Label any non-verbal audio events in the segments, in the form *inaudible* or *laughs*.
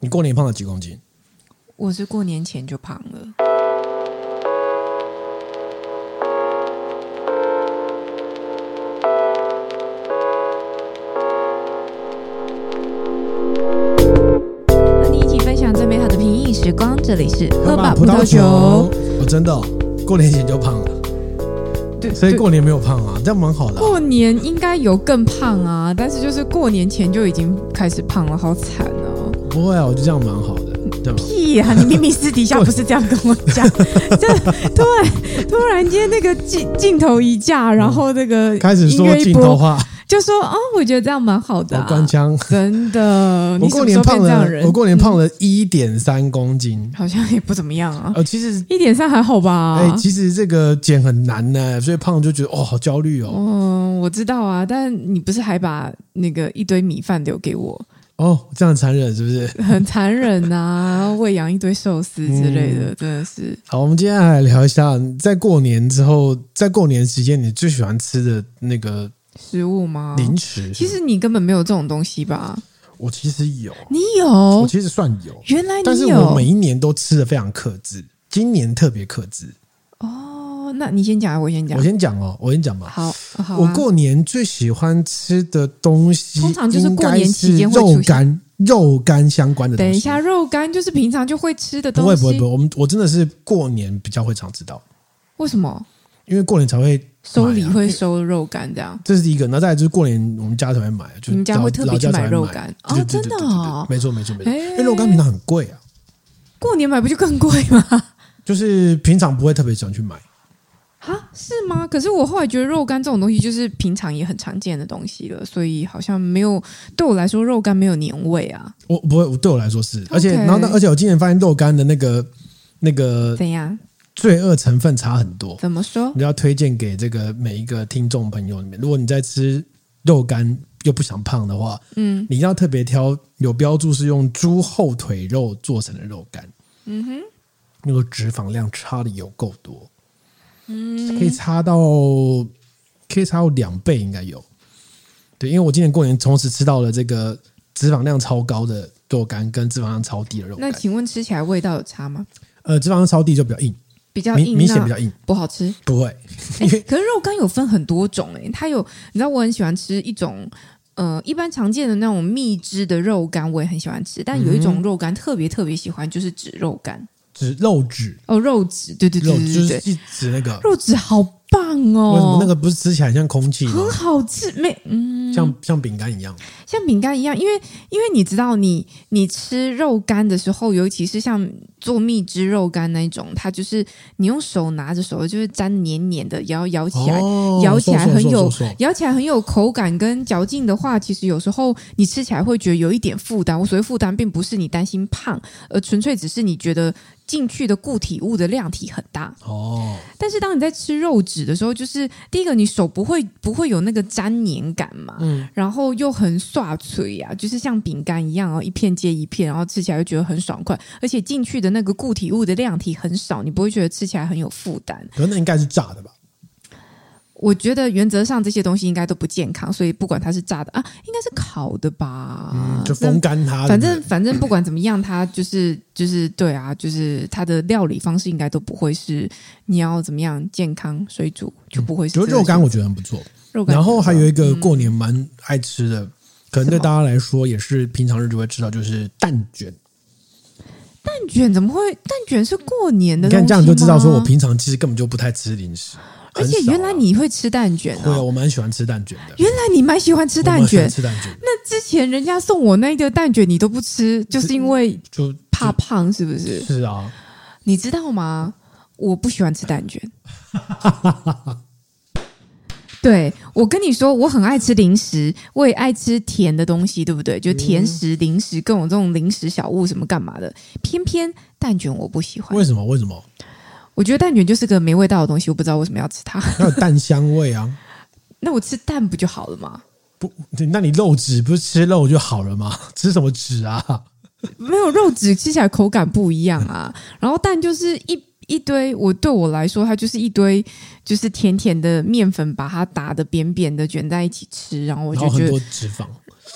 你过年胖了几公斤？我是过年前就胖了。和你一起分享最美好的平易时光，这里是喝吧葡萄酒。我、哦、真的、哦、过年前就胖了。对，所以过年没有胖啊，这样蛮好的、啊。过年应该有更胖啊，但是就是过年前就已经开始胖了，好惨哦。不会啊，我觉得这样蛮好的。屁呀、啊！你明明私底下不是这样跟我讲，*laughs* 这突然突然间那个镜镜头一架，然后那个开始说镜头话，就说啊、哦，我觉得这样蛮好的、啊。官腔，真的。我过年胖了，我过年胖了一点三公斤、嗯，好像也不怎么样啊。呃，其实一点三还好吧。哎、欸，其实这个减很难呢，所以胖就觉得哦，好焦虑哦。嗯，我知道啊，但你不是还把那个一堆米饭留给我？哦，这样残忍是不是？*laughs* 很残忍呐、啊，喂养一堆寿司之类的，嗯、真的是。好，我们今天来聊一下，在过年之后，在过年时间，你最喜欢吃的那个食物吗？零食？其实你根本没有这种东西吧？我其实有，你有？我其实算有。原来你有，但是我每一年都吃的非常克制，今年特别克制。哦。那你先讲，我先讲。我先讲哦，我先讲吧。好，好、啊。我过年最喜欢吃的东西，通常就是过年期间会肉干、肉干相关的东西。等一下，肉干就是平常就会吃的东西。不会，不会，不会。我们我真的是过年比较会常吃到。为什么？因为过年才会、啊、收礼，会收肉干这样。这是第一个，然后再来就是过年我们家才会买，就你们家会特别去买肉干哦？真的啊？没错，没错，没错。因为肉干平常很贵啊。过年买不就更贵吗？就是平常不会特别想去买。啊，是吗？可是我后来觉得肉干这种东西就是平常也很常见的东西了，所以好像没有对我来说肉干没有年味啊。我不会，对我来说是，而且.然后而且我今年发现肉干的那个那个怎样罪恶成分差很多。怎么说？你要推荐给这个每一个听众朋友里面，如果你在吃肉干又不想胖的话，嗯，你要特别挑有标注是用猪后腿肉做成的肉干。嗯哼，那个脂肪量差的有够多。嗯，可以差到，可以差到两倍应该有，对，因为我今年过年同时吃到了这个脂肪量超高的肉干跟脂肪量超低的肉干。那请问吃起来味道有差吗？呃，脂肪量超低就比较硬，比较硬，明显比较硬，不好吃。不会，欸、可是肉干有分很多种诶，它有，你知道我很喜欢吃一种，呃，一般常见的那种蜜汁的肉干，我也很喜欢吃，但有一种肉干特别特别喜欢，就是纸肉干。脂肉脂哦，肉脂，对对对对对，就是指那个肉脂好棒哦！为什么那个不是吃起来像空气？很好吃，没嗯，像像饼干一样，像饼干一样，因为因为你知道你，你你吃肉干的时候，尤其是像做蜜汁肉干那一种，它就是你用手拿着手，就是粘黏黏的，然后咬起来，哦、咬起来很有咬起来很有口感跟嚼劲的话，其实有时候你吃起来会觉得有一点负担。我所谓负担，并不是你担心胖，而纯粹只是你觉得。进去的固体物的量体很大哦，但是当你在吃肉质的时候，就是第一个你手不会不会有那个粘黏感嘛，嗯，然后又很刷脆呀，就是像饼干一样哦，一片接一片，然后吃起来又觉得很爽快，而且进去的那个固体物的量体很少，你不会觉得吃起来很有负担。可能那应该是炸的吧。我觉得原则上这些东西应该都不健康，所以不管它是炸的啊，应该是烤的吧？嗯，就风干它。反正反正不管怎么样，它就是就是对啊，就是它的料理方式应该都不会是你要怎么样健康水煮就不会是。就肉干我觉得很不错，肉干。然后还有一个过年蛮爱吃的，嗯，可能对大家来说也是平常日就会吃到，就是蛋卷。蛋卷怎么会？蛋卷是过年的？你看这样就知道，说我平常其实根本就不太吃零食。而且原来你会吃蛋卷啊？对，我蛮喜欢吃蛋卷的。原来你蛮喜欢吃蛋卷，吃蛋卷。那之前人家送我那个蛋卷，你都不吃，就是因为就怕胖，是不是？是啊。你知道吗？我不喜欢吃蛋卷。*laughs* 对，我跟你说，我很爱吃零食，我也爱吃甜的东西，对不对？就甜食、零食，各种这种零食小物什么干嘛的。偏偏蛋卷我不喜欢。为什么？为什么？我觉得蛋卷就是个没味道的东西，我不知道为什么要吃它。*laughs* 它有蛋香味啊！那我吃蛋不就好了吗？不，那你肉质不是吃肉就好了吗？*laughs* 吃什么质啊？没有肉质吃起来口感不一样啊。然后蛋就是一一堆，我对我来说，它就是一堆，就是甜甜的面粉，把它打得扁扁的卷在一起吃，然后我就觉得很多脂肪。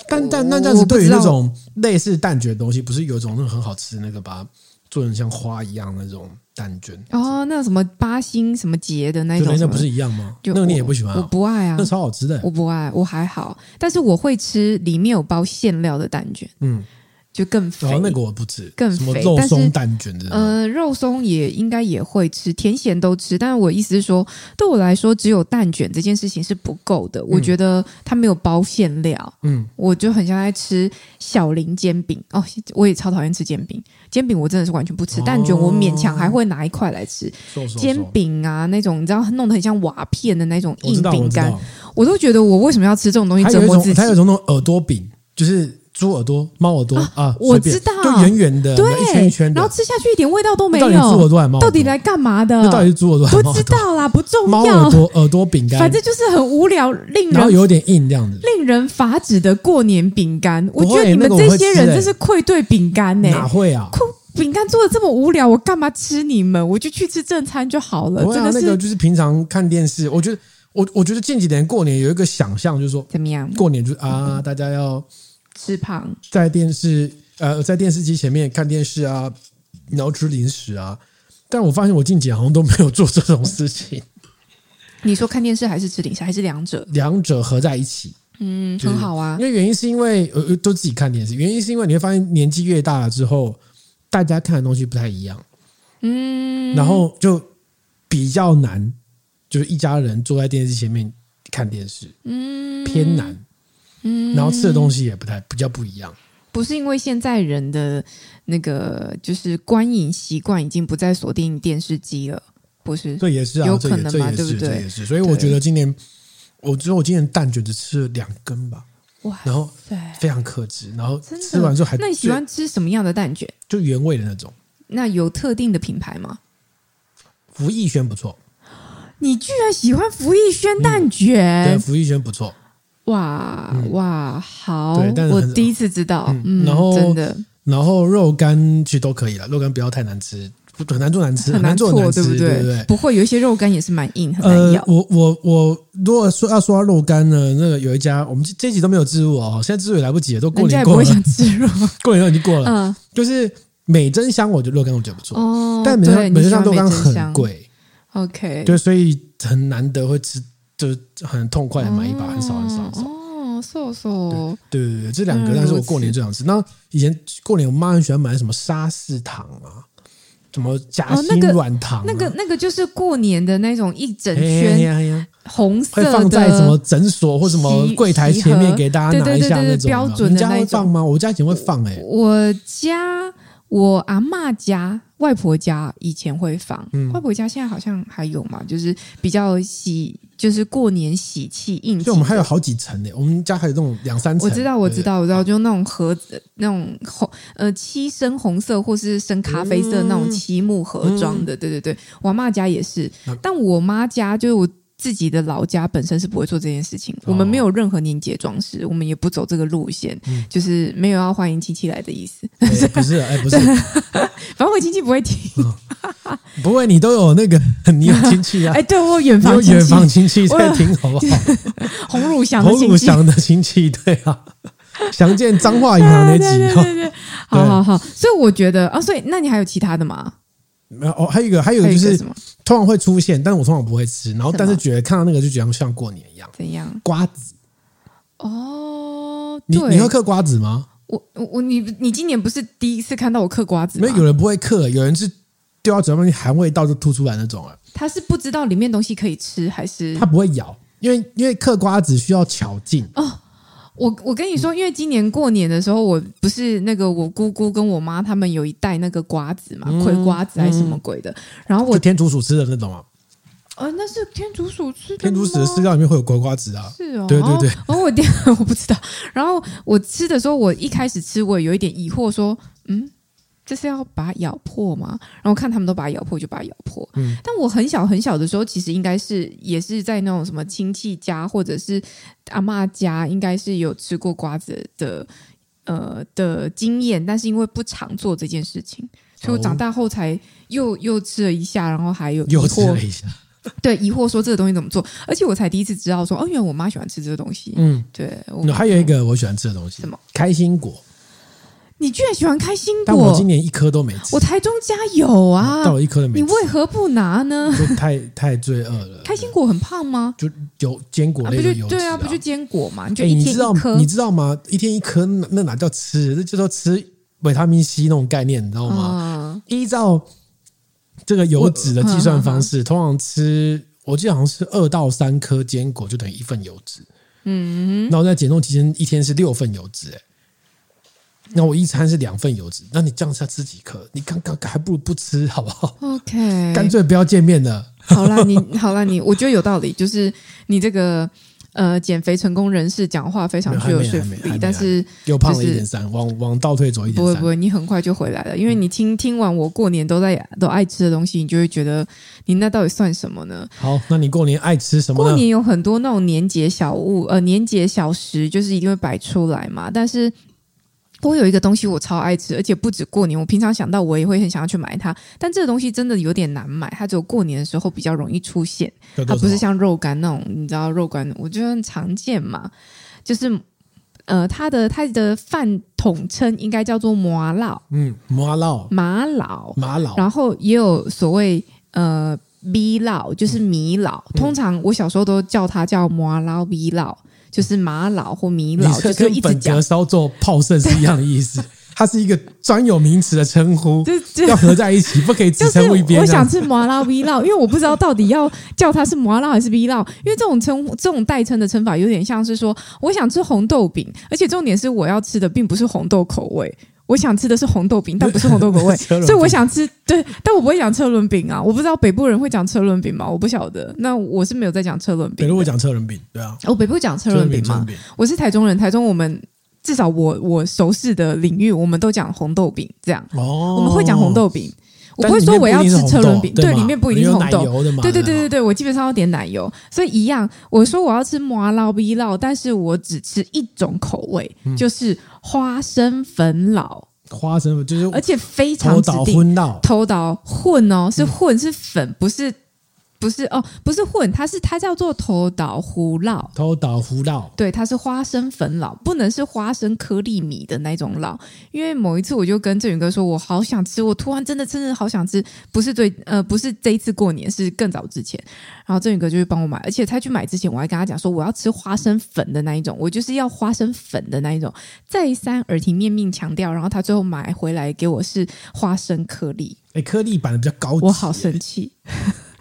但但那这样子，对于那种类似蛋卷的东西，不是有一种那种很好吃的那个，把它做成像花一样那种蛋卷？哦，那什么八星什么节的那种，那不是一样吗？那个你也不喜欢？我不爱啊，那超好吃的。我不爱，我还好，但是我会吃里面有包馅料的蛋卷。嗯。就更肥，哦，那个我不吃，更肥。什么肉松蛋卷的，呃，肉松也应该也会吃，甜咸都吃。但是我意思是说，对我来说，只有蛋卷这件事情是不够的。嗯、我觉得它没有包馅料，嗯，我就很像在吃小林煎饼哦。我也超讨厌吃煎饼，煎饼我真的是完全不吃。哦、蛋卷我勉强还会拿一块来吃。瘦瘦瘦煎饼啊，那种你知道弄得很像瓦片的那种硬饼干，我，都觉得我为什么要吃这种东西折磨自己？它有一种那种耳朵饼，就是。猪耳朵、猫耳朵啊，啊我知道，就圆圆的，对，一圈一圈的，然后吃下去一点味道都没有。到底猪耳朵还是猫？到底来干嘛的？到底是猪耳朵还是猫？不知道啦，不重要。猫耳朵、耳朵饼干，反正就是很无聊，令人然后有点硬这样子，令人发指的过年饼干。我觉得你们这些人真是愧对饼干呢。哪会啊？饼干做的这么无聊，我干嘛吃你们？我就去吃正餐就好了。真的是那个就是平常看电视，我觉得我我觉得近几年过年有一个想象，就是说怎么样？过年就是啊，大家要。吃胖，在电视呃，在电视机前面看电视啊，然后吃零食啊。但我发现我近几年好像都没有做这种事情。你说看电视还是吃零食，还是两者？两者合在一起，嗯，就是、很好啊。因为原因是因为呃，都自己看电视。原因是因为你会发现年纪越大了之后，大家看的东西不太一样，嗯，然后就比较难，就是一家人坐在电视机前面看电视，嗯，偏难。嗯，然后吃的东西也不太比较不一样，不是因为现在人的那个就是观影习惯已经不再锁定电视机了，不是？对，也是啊，有可能嘛，对不对？也是，所以我觉得今年，我觉得我今年蛋卷只吃了两根吧，哇，然后非常克制，然后吃完之后还。那你喜欢吃什么样的蛋卷？就原味的那种。那有特定的品牌吗？福义轩不错。你居然喜欢福义轩蛋卷？对，福义轩不错。哇哇好！我第一次知道，然后真的，然后肉干其实都可以了，肉干不要太难吃，很难做难吃，很难做难吃，对不对？对对不会有一些肉干也是蛮硬，很难咬。我我我如果说要说到肉干呢，那个有一家，我们这集都没有置入哦，现在置入也来不及了，都过年过了，入，*laughs* 过年都已经过了。嗯，就是美珍香，我觉得肉干我觉得不错哦，但美珍美珍香肉干很贵，OK，对，所以很难得会吃。就是很痛快的买一把，很少很少很少。哦，瘦瘦。对对对，这两个，但是我过年最想吃。那以前过年，我妈很喜欢买什么沙士糖啊，什么夹心软糖。那个那个就是过年的那种一整圈红色的，会放在什么诊所或什么柜台前面给大家拿一下那种。标准的那种。你家会放吗？我家以前会放哎。我家我阿嬷家。外婆家以前会放，嗯、外婆家现在好像还有嘛，就是比较喜，就是过年喜气应景。就我们还有好几层呢，我们家还有那种两三层。我知道，我知道，我知道，就那种盒子，那种红呃漆深红色或是深咖啡色那种漆木盒装的，嗯、对对对。我阿嬷家也是，嗯、但我妈家就是我。自己的老家本身是不会做这件事情，我们没有任何年节装饰，我们也不走这个路线，就是没有要欢迎亲戚来的意思。不是，哎，不是，*laughs* 反正我亲戚不会听，*laughs* 不会，你都有那个，你有亲戚啊？*laughs* 哎，对我远房远房亲戚在听，好不好？洪汝祥，洪汝祥的亲戚，对啊，详见彰化银行那集，对对。对，好好好，所以我觉得啊，所以那你还有其他的吗？没有哦，还有一个，还有一个就是通常会出现，但是我通常不会吃。然后，但是觉得看到那个就觉得像过年一样。怎样？瓜子。哦，你你会嗑瓜子吗？我我你你今年不是第一次看到我嗑瓜子吗？没有，有人不会嗑，有人是丢到嘴巴里含味道就吐出来那种啊。他是不知道里面东西可以吃，还是他不会咬？因为因为嗑瓜子需要巧劲哦。我我跟你说，因为今年过年的时候，我不是那个我姑姑跟我妈他们有一袋那个瓜子嘛，葵瓜子还是什么鬼的，然后我天竺鼠吃的那种啊，呃，那是天竺鼠吃的，天竺鼠的饲料里面会有葵瓜子啊，是哦，对对对，然后我店 *laughs* 我不知道，然后我吃的时候，我一开始吃我有一点疑惑，说嗯。这是要把它咬破吗？然后看他们都把它咬破，就把它咬破。嗯，但我很小很小的时候，其实应该是也是在那种什么亲戚家或者是阿妈家，应该是有吃过瓜子的呃的经验。但是因为不常做这件事情，所以我长大后才又又吃了一下，然后还有又吃了一下。*laughs* 对，疑惑说这个东西怎么做，而且我才第一次知道说，哦，原来我妈喜欢吃这个东西。嗯，对。我还有一个我喜欢吃的东西，什么？开心果。你居然喜欢开心果？但我今年一颗都没吃。我台中家有啊，到一颗都没吃。你为何不拿呢？就太太罪恶了。开心果很胖吗？就有坚果类的油脂啊。对啊，不就坚果嘛？你就一天一颗，你知道吗？一天一颗，那哪叫吃？这就说吃维他命 C 那种概念，你知道吗？依照这个油脂的计算方式，通常吃，我记得好像是二到三颗坚果就等于一份油脂。嗯，然后在减重期间，一天是六份油脂，哎。那我一餐是两份油脂，那你这样下吃几颗？你刚刚还不如不吃，好不好？OK，干脆不要见面了。好啦，你 *laughs* 好啦，你我觉得有道理，就是你这个呃减肥成功人士讲话非常具有说服力，但是又胖了一点三，往往倒退走一点。不会不会，你很快就回来了，因为你听听完我过年都在都爱吃的东西，你就会觉得你那到底算什么呢？好，那你过年爱吃什么？过年有很多那种年节小物，呃，年节小食，就是一定会摆出来嘛，但是。我有一个东西我超爱吃，而且不止过年，我平常想到我也会很想要去买它。但这个东西真的有点难买，它只有过年的时候比较容易出现。它不是像肉干那种，你知道肉干，我觉得很常见嘛。就是呃，它的它的饭统称应该叫做麻烙，嗯，麻烙，麻老，麻老。然后也有所谓呃米烙，就是米烙。通常我小时候都叫它叫麻烙米烙。就是玛老或米老，就跟本格烧做泡盛是一样的意思。*laughs* 它是一个专有名词的称呼，要合在一起，不可以只称一边。我想吃麻辣米老，因为我不知道到底要叫它是麻辣还是米老，因为这种称这种代称的称法有点像是说，我想吃红豆饼，而且重点是我要吃的并不是红豆口味。我想吃的是红豆饼，但不是红豆口味，*laughs* 所以我想吃对，但我不会讲车轮饼啊！我不知道北部人会讲车轮饼吗？我不晓得。那我是没有在讲车轮饼。北部会讲车轮饼，对啊。哦，北部讲车轮饼吗？我是台中人，台中我们至少我我熟悉的领域，我们都讲红豆饼这样。哦，我们会讲红豆饼，我不会说我要吃车轮饼。对，里面不一定是红豆。对对对对对，我基本上要点奶油，所以一样。我说我要吃麻烙 B 烙，但是我只吃一种口味，就是。花生粉老花生粉就是，而且非常指定，头倒混哦，是混是粉，不是。不是哦，不是混，它是它叫做头岛胡烙，头岛胡烙，对，它是花生粉烙，不能是花生颗粒米的那种烙。因为某一次我就跟振宇哥说，我好想吃，我突然真的真的好想吃，不是最，呃，不是这一次过年，是更早之前，然后振宇哥就会帮我买，而且他去买之前，我还跟他讲说，我要吃花生粉的那一种，我就是要花生粉的那一种，再三耳提面命强调，然后他最后买回来给我是花生颗粒，哎，颗粒版的比较高级，我好生气。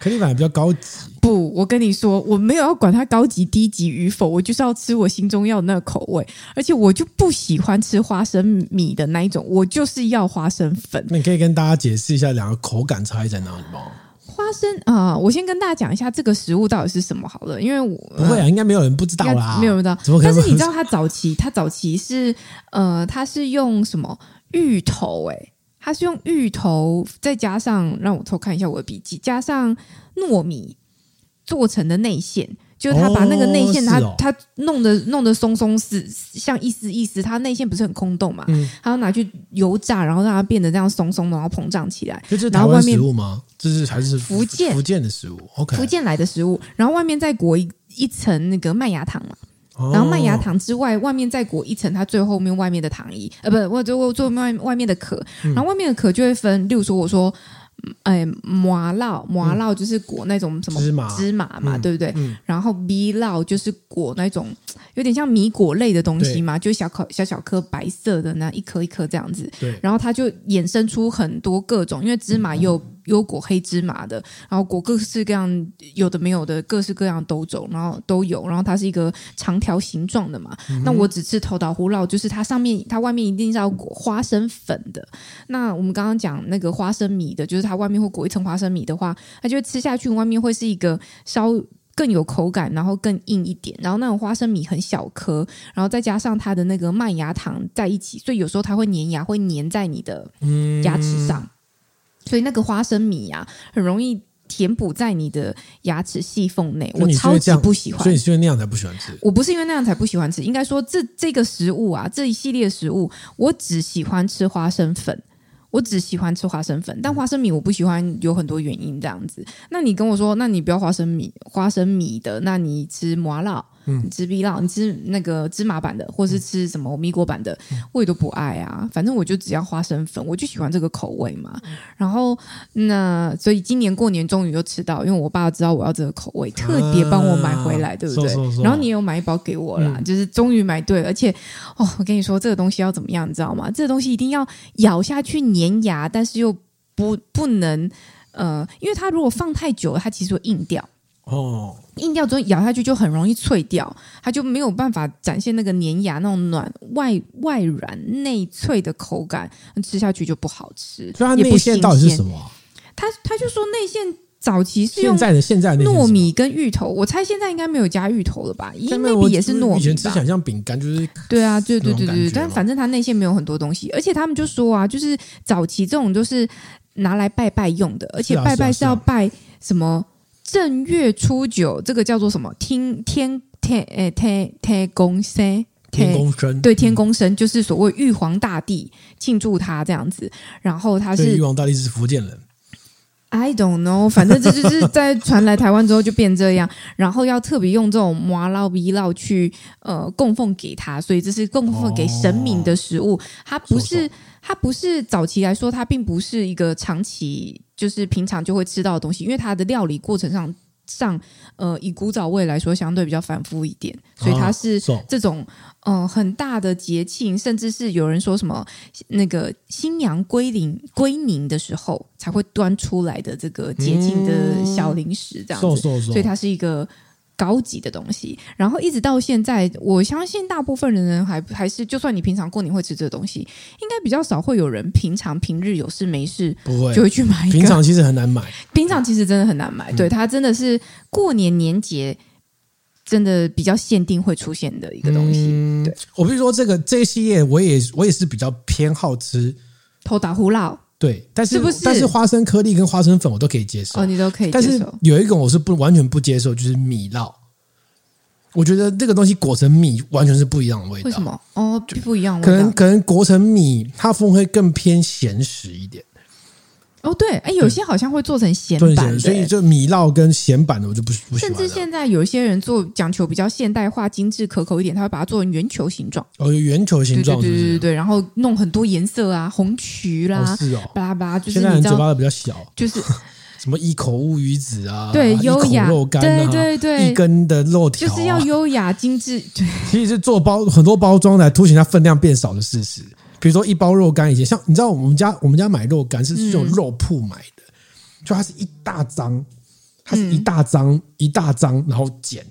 颗粒版比较高级。不，我跟你说，我没有要管它高级低级与否，我就是要吃我心中要的那个口味。而且我就不喜欢吃花生米的那一种，我就是要花生粉。那你可以跟大家解释一下两个口感差异在哪里吗？花生啊、呃，我先跟大家讲一下这个食物到底是什么好了，因为我不会啊，应该没有人不知道啦，没有人知道。怎么可能？但是你知道它早期，它早期是呃，它是用什么芋头、欸？哎。它是用芋头，再加上让我偷看一下我的笔记，加上糯米做成的内馅，就是他把那个内馅，他他弄得弄得松松是，像一丝一丝，它内馅不是很空洞嘛？嗯，他要拿去油炸，然后让它变得这样松松的，然后膨胀起来。这是台湾食物吗？这是还是福建福建的食物？OK，福建来的食物，然后外面再裹一一层那个麦芽糖嘛。然后麦芽糖之外，外面再裹一层它最后面外面的糖衣，呃，不，我就我做外外面的壳，然后外面的壳就会分，例如说我说。哎，麻酪麻酪就是裹那种什么芝麻。芝麻嘛，嗯、对不对？嗯、然后米酪就是裹那种有点像米果类的东西嘛，就小颗小小颗白色的那一颗一颗这样子。然后它就衍生出很多各种，因为芝麻有有裹黑芝麻的，然后裹各式各样有的没有的各式各样都走，然后都有，然后它是一个长条形状的嘛。嗯、那我只吃头岛胡烙，就是它上面它外面一定是要裹花生粉的。那我们刚刚讲那个花生米的，就是它。它外面会裹一层花生米的话，它就会吃下去，外面会是一个稍更有口感，然后更硬一点。然后那种花生米很小颗，然后再加上它的那个麦芽糖在一起，所以有时候它会粘牙，会粘在你的牙齿上。嗯、所以那个花生米呀、啊，很容易填补在你的牙齿细缝内。我超级不喜欢，所以你是因为那样才不喜欢吃？我不是因为那样才不喜欢吃，应该说这这个食物啊，这一系列食物，我只喜欢吃花生粉。我只喜欢吃花生粉，但花生米我不喜欢，有很多原因这样子。那你跟我说，那你不要花生米，花生米的，那你吃麻辣。嗯，你吃碧酪，你吃那个芝麻版的，或是吃什么米果版的，嗯、我也都不爱啊。反正我就只要花生粉，我就喜欢这个口味嘛。嗯、然后那所以今年过年终于又吃到，因为我爸知道我要这个口味，特别帮我买回来，啊、对不对？说说说，然后你也有买一包给我啦，嗯、就是终于买对了。而且哦，我跟你说，这个东西要怎么样，你知道吗？这个东西一定要咬下去粘牙，但是又不不能呃，因为它如果放太久了，它其实会硬掉。哦，硬掉之后咬下去就很容易脆掉，它就没有办法展现那个粘牙那种暖外外软内脆的口感，吃下去就不好吃。所以它内馅到底是什么？他他就说内馅早期是用现在的现在糯米跟芋头，我猜现在应该没有加芋头了吧？因为也是糯米吧。以前吃起来像饼干，就是对啊，对对对对对。但反正它内馅没有很多东西，而且他们就说啊，就是早期这种都是拿来拜拜用的，而且拜拜是要拜什么？正月初九，这个叫做什么？听天天诶天天公生，天公生对天公生，就是所谓玉皇大帝庆祝他这样子。然后他是玉皇大帝是福建人，I don't know，反正这就是在传来台湾之后就变这样。然后要特别用这种麻烙逼烙去呃供奉给他，所以这是供奉给神明的食物。它不是它不是早期来说，它并不是一个长期。就是平常就会吃到的东西，因为它的料理过程上上，呃，以古早味来说，相对比较繁复一点，所以它是这种嗯、呃、很大的节庆，甚至是有人说什么那个新娘归零归宁的时候才会端出来的这个节庆的小零食，这样子，所以它是一个。高级的东西，然后一直到现在，我相信大部分的人还还是，就算你平常过年会吃这个东西，应该比较少会有人平常平日有事没事不会就会去买。平常其实很难买，平常其实真的很难买。嗯、对，它真的是过年年节真的比较限定会出现的一个东西。嗯、对，我比如说这个这一系列，我也我也是比较偏好吃土打呼噜。对，但是，但是花生颗粒跟花生粉我都可以接受。哦，你都可以接受。但是有一种我是不完全不接受，就是米烙。我觉得这个东西裹成米完全是不一样的味道。为什么？哦，不一样。可能可能裹成米，它风味更偏咸食一点。哦，对，哎，有些好像会做成咸版的，所以这米烙跟咸版的我就不不喜欢。甚至现在有一些人做讲求比较现代化、精致可口一点，他会把它做成圆球形状。哦，圆球形状，对对对对，然后弄很多颜色啊，红曲啦，是哦，巴拉巴拉，就是现在人嘴巴都比较小，就是什么一口乌鱼子啊，对，优雅肉干，对对对，一根的肉条，就是要优雅精致。对，其实是做包很多包装来凸显它分量变少的事实。比如说一包肉干，以前像你知道我们家我们家买肉干是这种肉铺买的。就它是一大张，它是一大张、嗯、一大张，然后剪，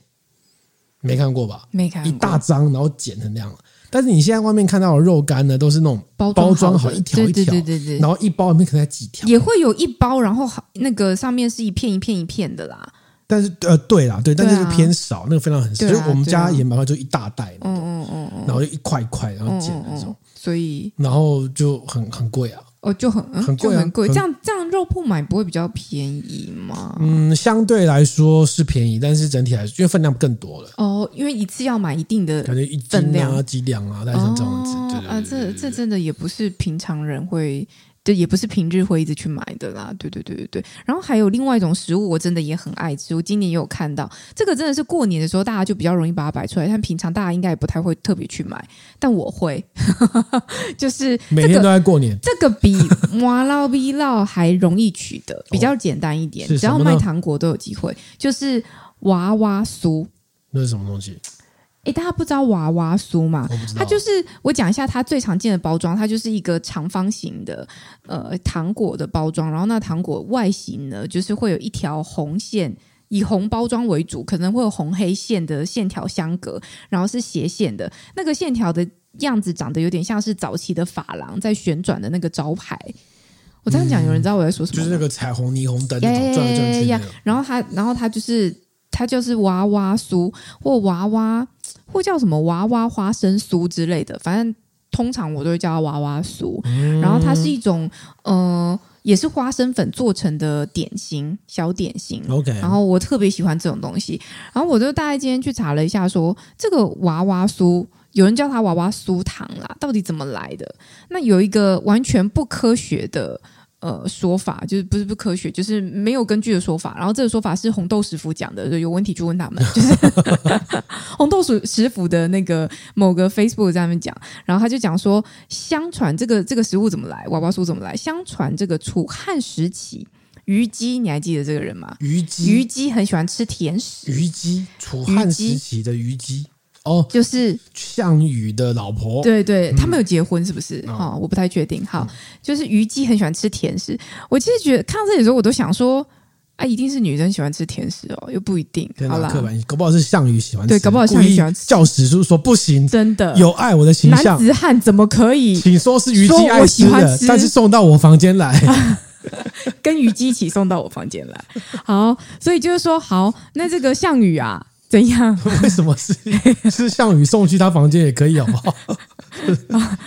没看过吧？没看过。一大张，然后剪成那样。但是你现在外面看到的肉干呢，都是那种包装好，一条一条，对对对对，然后一包里面可能才几条。也会有一包，然后好那个上面是一片一片一片的啦。但是呃，对啦，对，但是就偏少，那个分量很少。所以我们家盐巴块就一大袋，嗯嗯嗯嗯，然后就一块一块，然后剪那种。所以，然后就很很贵啊。哦，就很很贵，很贵。这样这样肉铺买不会比较便宜吗？嗯，相对来说是便宜，但是整体来说，因为分量更多了。哦，因为一次要买一定的感觉一斤啊、几两啊，大概像这样子。对啊，这这真的也不是平常人会。对，也不是平日会一直去买的啦。对对对对对。然后还有另外一种食物，我真的也很爱吃。我今年也有看到，这个真的是过年的时候大家就比较容易把它摆出来，但平常大家应该也不太会特别去买。但我会，*laughs* 就是、这个、每天都在过年。这个比麻烙逼烙还容易取得，比较简单一点，只要卖糖果都有机会。就是娃娃酥，那是什么东西？诶，大家不知道娃娃酥嘛？它就是我讲一下它最常见的包装，它就是一个长方形的呃糖果的包装，然后那糖果外形呢，就是会有一条红线，以红包装为主，可能会有红黑线的线条相隔，然后是斜线的，那个线条的样子长得有点像是早期的珐琅在旋转的那个招牌。我这样讲，有人知道我在说什么？就是那个彩虹霓虹灯那种转来转去。然后它，然后它就是它就是娃娃酥或娃娃。或叫什么娃娃花生酥之类的，反正通常我都会叫它娃娃酥。嗯、然后它是一种呃，也是花生粉做成的点心，小点心。OK。然后我特别喜欢这种东西。然后我就大概今天去查了一下说，说这个娃娃酥有人叫它娃娃酥糖啦，到底怎么来的？那有一个完全不科学的。呃，说法就是不是不科学，就是没有根据的说法。然后这个说法是红豆师傅讲的，有问题就问他们。*laughs* 就是红豆食食府的那个某个 Facebook 在那边讲，然后他就讲说，相传这个这个食物怎么来，娃娃酥怎么来？相传这个楚汉时期，虞姬，你还记得这个人吗？虞姬，虞姬很喜欢吃甜食。虞姬，楚汉时期的虞姬。哦，就是项羽的老婆，对对，他们有结婚是不是？哈、哦哦，我不太确定。好，就是虞姬很喜欢吃甜食。我其实觉得看到这里的时候，我都想说，啊，一定是女生喜欢吃甜食哦，又不一定。好啦，刻板，搞不好是项羽喜欢吃，对，搞不好项羽喜欢吃。叫史书说不行，真的有爱我的形象。男子汉怎么可以？请说是虞姬爱吃的，但是送到我房间来，*laughs* 跟虞姬一起送到我房间来。好，所以就是说，好，那这个项羽啊。怎样？*laughs* 为什么是 *laughs* 是项羽送去他房间也可以好不好？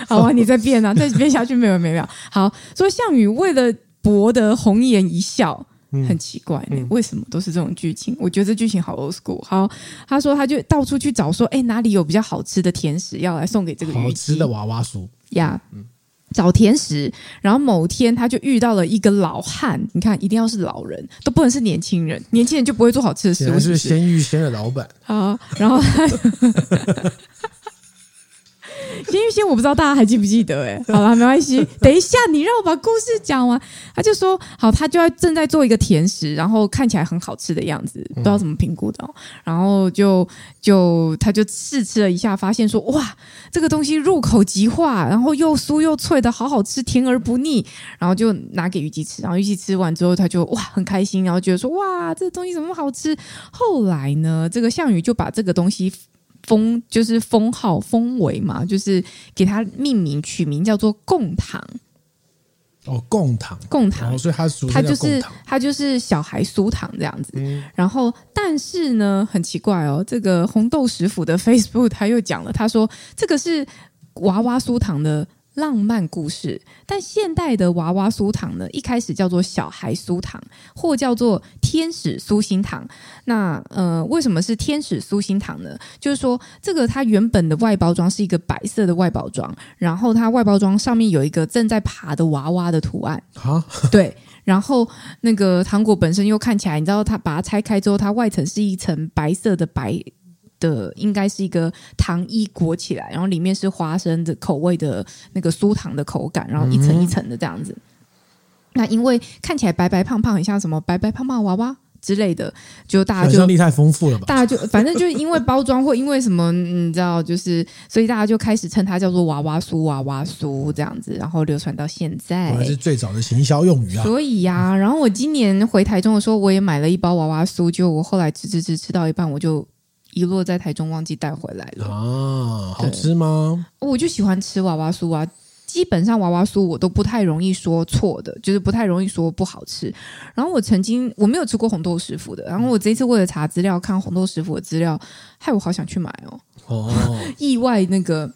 好啊，你再变啊，*laughs* 再变下去没有没有。好，所以项羽为了博得红颜一笑，嗯、很奇怪、欸，为什么都是这种剧情？我觉得这剧情好 old school。好，他说他就到处去找说，哎，哪里有比较好吃的甜食要来送给这个好吃的娃娃酥呀？嗯找甜食，然后某天他就遇到了一个老汉。你看，一定要是老人，都不能是年轻人，年轻人就不会做好吃的食物。是先遇先的老板啊，然后他。*laughs* 鲜芋仙我不知道大家还记不记得哎，*laughs* 好了，没关系，等一下你让我把故事讲完。他就说好，他就要正在做一个甜食，然后看起来很好吃的样子，不知道怎么评估的。然后就就他就试吃了一下，发现说哇，这个东西入口即化，然后又酥又脆的，好好吃，甜而不腻。然后就拿给虞姬吃，然后虞姬吃完之后，他就哇很开心，然后觉得说哇，这个东西怎么好吃？后来呢，这个项羽就把这个东西。封就是封号封为嘛，就是给它命名取名叫做贡糖。哦，贡糖，贡糖，哦，所以它属它就是它就是小孩酥糖这样子。嗯，然后但是呢，很奇怪哦，这个红豆食府的 *laughs* Facebook 他又讲了，他说这个是娃娃酥糖的。浪漫故事，但现代的娃娃酥糖呢，一开始叫做小孩酥糖，或叫做天使酥心糖。那呃，为什么是天使酥心糖呢？就是说，这个它原本的外包装是一个白色的外包装，然后它外包装上面有一个正在爬的娃娃的图案。啊，对，然后那个糖果本身又看起来，你知道，它把它拆开之后，它外层是一层白色的白。的应该是一个糖衣裹起来，然后里面是花生的口味的那个酥糖的口感，然后一层一层的这样子。嗯、那因为看起来白白胖胖，很像什么白白胖胖娃娃之类的，就大家就想象力太丰富了吧？大家就反正就是因为包装或因为什么，你知道，就是所以大家就开始称它叫做娃娃酥、娃娃酥这样子，然后流传到现在。还是最早的行销用语啊。所以呀、啊，然后我今年回台中的时候，我也买了一包娃娃酥，就我后来吃吃吃吃到一半，我就。遗落在台中，忘记带回来了啊！好吃吗？我就喜欢吃娃娃酥啊，基本上娃娃酥我都不太容易说错的，就是不太容易说不好吃。然后我曾经我没有吃过红豆师傅的，然后我这一次为了查资料看红豆师傅的资料，害我好想去买哦！哦，*laughs* 意外那个。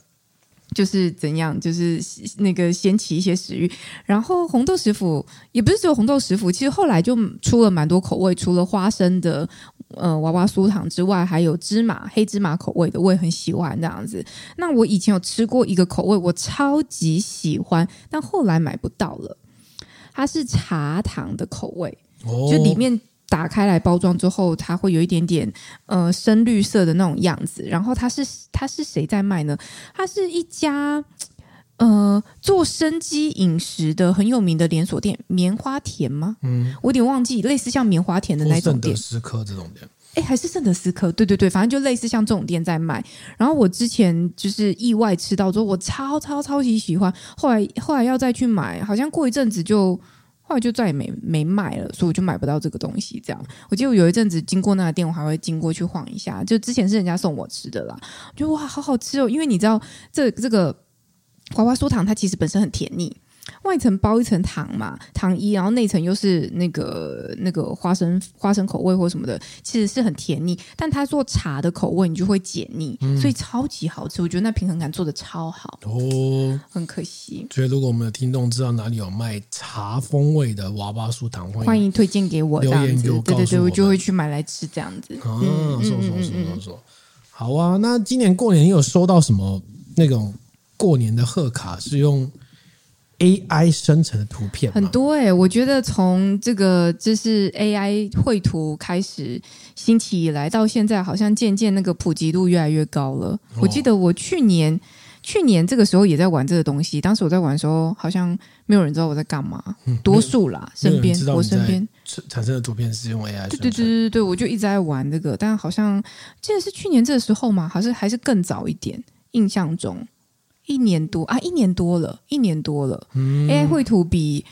就是怎样，就是那个掀起一些食欲。然后红豆食府也不是只有红豆食府，其实后来就出了蛮多口味，除了花生的呃娃娃酥糖之外，还有芝麻黑芝麻口味的，我也很喜欢这样子。那我以前有吃过一个口味，我超级喜欢，但后来买不到了。它是茶糖的口味，就里面。打开来包装之后，它会有一点点呃深绿色的那种样子。然后它是它是谁在卖呢？它是一家呃做生机饮食的很有名的连锁店，棉花田吗？嗯，我有点忘记，类似像棉花田的那种店，圣德斯科这种店。哎，还是圣德斯科？对对对，反正就类似像这种店在卖。然后我之前就是意外吃到之后，我超超超级喜欢。后来后来要再去买，好像过一阵子就。后来就再也没没卖了，所以我就买不到这个东西。这样，我记得我有一阵子经过那个店，我还会经过去晃一下。就之前是人家送我吃的啦，就哇，好好吃哦！因为你知道，这这个娃娃酥糖它其实本身很甜腻。外层包一层糖嘛，糖衣，然后内层又是那个那个花生花生口味或什么的，其实是很甜腻。但它做茶的口味，你就会解腻，嗯、所以超级好吃。我觉得那平衡感做的超好哦，很可惜。所以如果我们的听众知道哪里有卖茶风味的娃娃酥糖，欢迎，推荐给我，留言给我。对对对，我就会去买来吃这样子。啊，说说说说说。好啊，那今年过年你有收到什么那种过年的贺卡是用 AI 生成的图片？很多哎、欸，我觉得从这个就是 AI 绘图开始兴起以来，到现在好像渐渐那个普及度越来越高了。哦、我记得我去年。去年这个时候也在玩这个东西，当时我在玩的时候，好像没有人知道我在干嘛，嗯、多数啦，身边我身边产生的图片是用 AI。对对对对对，我就一直在玩这个，但好像记得是去年这个时候嘛，还是还是更早一点，印象中一年多啊，一年多了，一年多了。嗯、AI 绘图比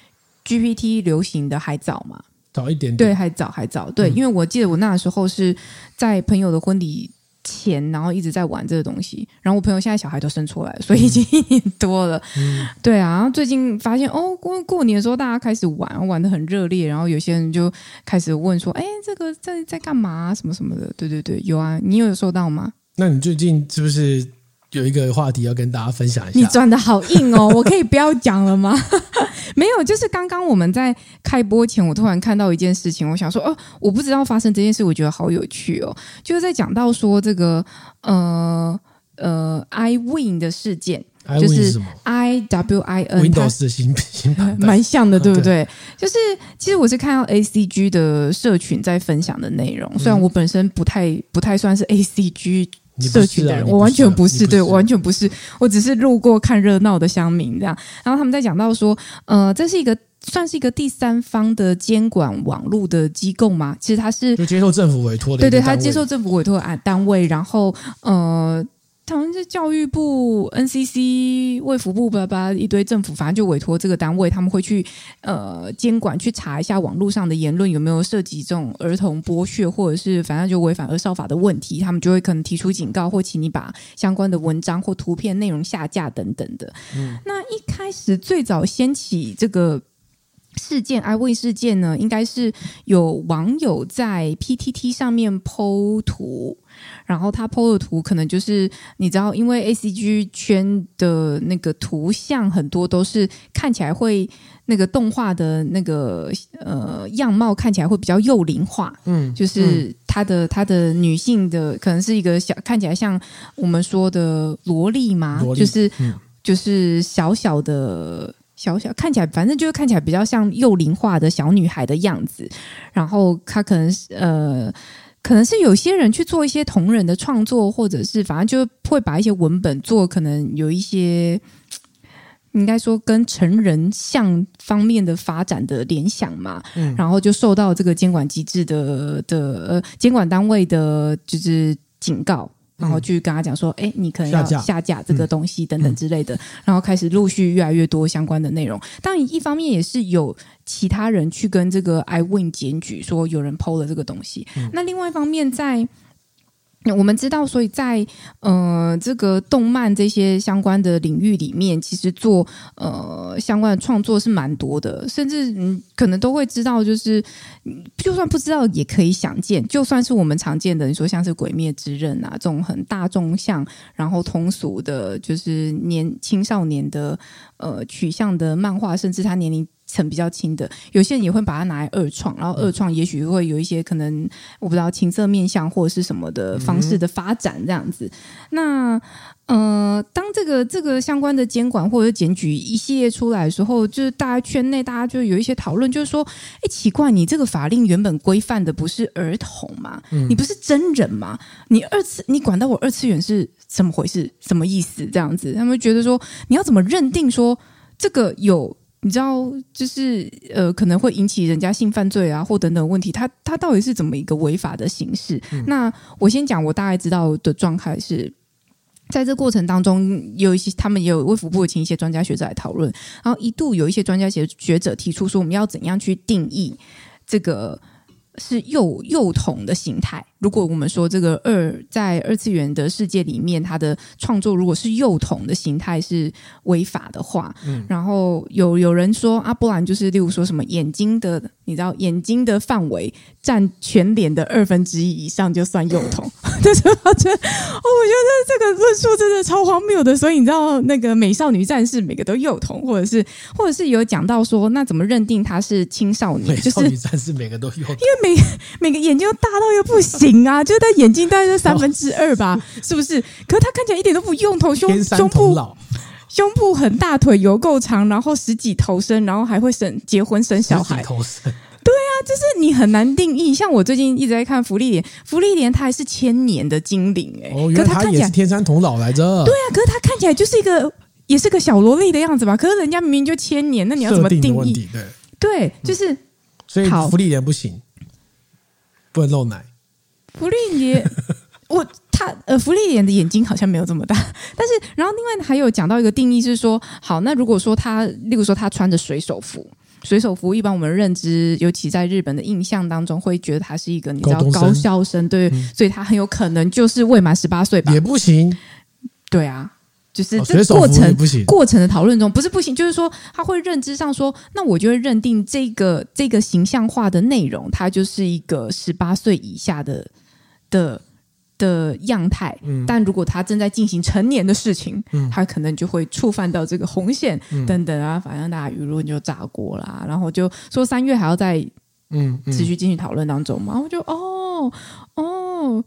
GPT 流行的还早嘛？早一点点，对，还早还早，对，嗯、因为我记得我那时候是在朋友的婚礼。前，然后一直在玩这个东西。然后我朋友现在小孩都生出来了，所以已经一年多了。嗯、对啊，然后最近发现哦，过过年的时候大家开始玩，玩的很热烈。然后有些人就开始问说：“哎，这个在在干嘛？什么什么的？”对对对，有啊，你有收到吗？那你最近是不是？有一个话题要跟大家分享一下。你转的好硬哦，*laughs* 我可以不要讲了吗？*laughs* 没有，就是刚刚我们在开播前，我突然看到一件事情，我想说，哦，我不知道发生这件事，我觉得好有趣哦。就是在讲到说这个呃呃，iWin 的事件，就是 I W I N Windows 的新新版，*laughs* 蛮像的，对不对？就是其实我是看到 A C G 的社群在分享的内容，虽然我本身不太不太算是 A C G。社区的人，我完全不是，对，我完全不是，我只是路过看热闹的乡民这样。然后他们在讲到说，呃，这是一个算是一个第三方的监管网络的机构嘛？其实它是就接受政府委托的，对对，他接受政府委托的单位，然后呃。好像是教育部、NCC、卫福部吧吧一堆政府，反正就委托这个单位，他们会去呃监管，去查一下网络上的言论有没有涉及这种儿童剥削，或者是反正就违反儿少法的问题，他们就会可能提出警告，或请你把相关的文章或图片内容下架等等的。嗯，那一开始最早掀起这个事件，iWin 事件呢，应该是有网友在 PTT 上面 PO 图。然后他 PO 的图可能就是你知道，因为 ACG 圈的那个图像很多都是看起来会那个动画的那个呃样貌看起来会比较幼龄化，嗯，就是他的他的女性的可能是一个小看起来像我们说的萝莉嘛，莉，就是就是小小的小小看起来反正就是看起来比较像幼龄化的小女孩的样子，然后她可能是呃。可能是有些人去做一些同人的创作，或者是反正就会把一些文本做，可能有一些应该说跟成人像方面的发展的联想嘛，嗯，然后就受到这个监管机制的的呃监管单位的就是警告。然后去跟他讲说，哎，你可能要下架这个东西等等之类的，然后开始陆续越来越多相关的内容。当然，一方面也是有其他人去跟这个 iWin 检举说有人 PO 了这个东西。那另外一方面在。我们知道，所以在呃这个动漫这些相关的领域里面，其实做呃相关的创作是蛮多的，甚至嗯可能都会知道，就是就算不知道也可以想见，就算是我们常见的，你说像是《鬼灭之刃》啊这种很大众向，然后通俗的，就是年青少年的呃取向的漫画，甚至他年龄。层比较轻的，有些人也会把它拿来二创，然后二创也许会有一些可能我不知道情色面向或者是什么的方式的发展这样子。那呃，当这个这个相关的监管或者检举一系列出来的时候，就是大家圈内大家就有一些讨论，就是说，哎，奇怪，你这个法令原本规范的不是儿童吗？你不是真人吗？你二次你管到我二次元是怎么回事？什么意思？这样子，他们觉得说，你要怎么认定说这个有？你知道，就是呃，可能会引起人家性犯罪啊，或等等问题。他他到底是怎么一个违法的形式？嗯、那我先讲，我大概知道的状态是，在这过程当中，有一些他们也有卫福部请一些专家学者来讨论，然后一度有一些专家学学者提出说，我们要怎样去定义这个是幼幼童的形态。如果我们说这个二在二次元的世界里面，他的创作如果是幼童的形态是违法的话，嗯，然后有有人说啊，不然就是例如说什么眼睛的，你知道眼睛的范围占全脸的二分之一以上就算幼童，*laughs* 但是我觉得哦，我觉得这个论述真的超荒谬的。所以你知道那个美少女战士每个都幼童，或者是或者是有讲到说，那怎么认定他是青少年？美少女战士每个都幼童，因为每每个眼睛都大到又不行。零啊，就是他眼睛大概是三分之二吧，*laughs* 是不是？可是他看起来一点都不用头，胸胸部胸部很大，腿有够长，然后十几头身，然后还会生结婚生小孩。对啊，就是你很难定义。像我最近一直在看福利莲，福利莲它还是千年的精灵哎、欸，哦，原来他也是天山童姥来着。对啊，可是他看起来就是一个，也是个小萝莉的样子吧？可是人家明明就千年，那你要怎么定义？对对，就是、嗯、所以福利莲不行，不能露奶。芙莉莲，*laughs* 我他呃，福利眼的眼睛好像没有这么大，但是然后另外还有讲到一个定义是说，好，那如果说他，例如说他穿着水手服。水手服一般我们认知，尤其在日本的印象当中，会觉得他是一个你知道高校生，对，嗯、所以他很有可能就是未满十八岁吧？也不行，对啊，就是这过程、哦、过程的讨论中不是不行，就是说他会认知上说，那我就会认定这个这个形象化的内容，它就是一个十八岁以下的的。的样态，但如果他正在进行成年的事情，嗯、他可能就会触犯到这个红线、嗯、等等啊，反正大家舆论就炸锅啦，然后就说三月还要再嗯持续进行讨论当中嘛，我就哦哦，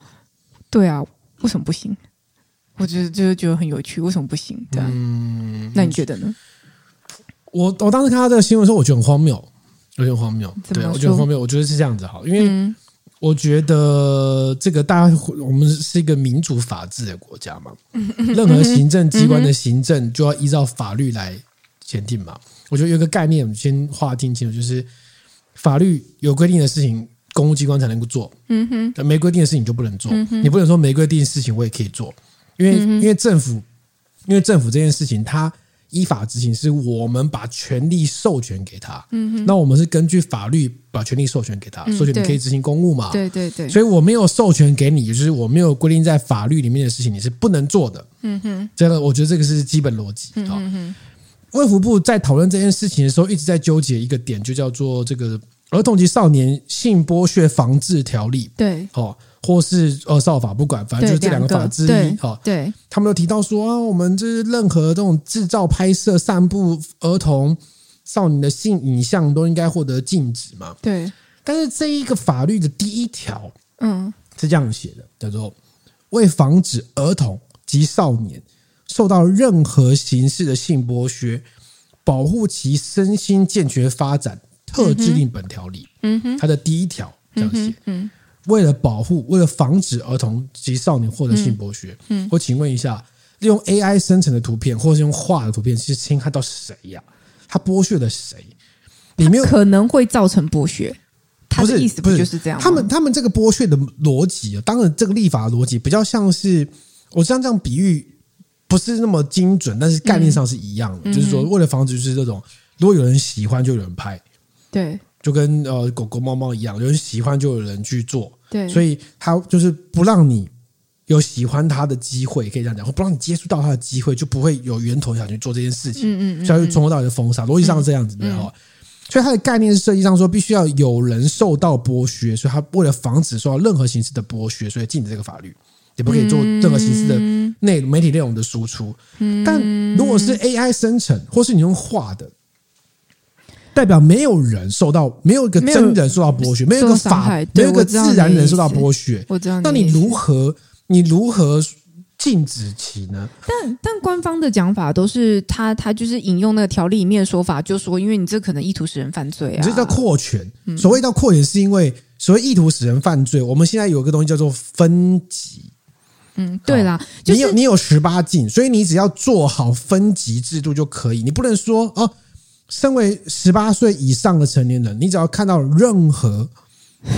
对啊，为什么不行？我觉得就是觉得很有趣，为什么不行？这样，嗯、那你觉得呢？我我当时看到这个新闻的时候，我觉得很荒谬，有点荒谬，对，我觉得荒谬，我觉得是这样子好，因为。嗯我觉得这个大家，我们是一个民主法治的国家嘛，*laughs* 任何行政机关的行政就要依照法律来前定嘛。我觉得有个概念，我们先划定清楚，就是法律有规定的事情，公务机关才能够做。嗯哼，没规定的事情就不能做。你不能说没规定的事情我也可以做，因为因为政府，因为政府这件事情它。依法执行是我们把权力授权给他，嗯哼，那我们是根据法律把权力授权给他，授权你可以执行公务嘛，对对对，所以我没有授权给你，就是我没有规定在法律里面的事情你是不能做的，嗯哼，这个我觉得这个是基本逻辑，嗯哼，卫福部在讨论这件事情的时候一直在纠结一个点，就叫做这个儿童及少年性剥削防治条例，对，好。或是呃少法不管，反正就是这两个法之一。哈，对，他们都提到说啊，我们就是任何这种制造、拍摄、散布儿童、少年的性影像都应该获得禁止嘛。对，但是这一个法律的第一条，嗯，是这样写的，叫做为防止儿童及少年受到任何形式的性剥削，保护其身心健全发展，特制定本条例。嗯哼，它的第一条这样写。嗯。为了保护，为了防止儿童及少年获得性剥削，嗯，嗯，我请问一下，利用 AI 生成的图片，或是用画的图片，是侵害到谁呀？他剥削了谁？你没有可能会造成剥削？他的意思不就是这样？他们他们这个剥削的逻辑，当然这个立法的逻辑比较像是，我像这样比喻不是那么精准，但是概念上是一样的，嗯、就是说为了防止就是这种，如果有人喜欢，就有人拍，对，就跟呃狗狗猫猫一样，有人喜欢就有人去做。对，所以他就是不让你有喜欢他的机会，可以这样讲，或不让你接触到他的机会，就不会有源头想去做这件事情。嗯嗯，嗯，所以从头到尾的封杀，逻辑上是这样子的哈。嗯嗯、所以它的概念是设计上说，必须要有人受到剥削，所以他为了防止受到任何形式的剥削，所以禁止这个法律，也不可以做任何形式的内媒体内容的输出。但如果是 AI 生成，或是你用画的。代表没有人受到，没有一个真人受到剥削，没有一个法，没有一个自然人受到剥削。我知道，那你如何，你如何禁止其呢？但但官方的讲法都是他他就是引用那个条例里面的说法，就说因为你这可能意图使人犯罪啊，这叫扩权。所谓叫扩权，是因为所谓意图使人犯罪，我们现在有一个东西叫做分级。嗯，对啦，你有你有十八禁，所以你只要做好分级制度就可以，你不能说哦。身为十八岁以上的成年人，你只要看到任何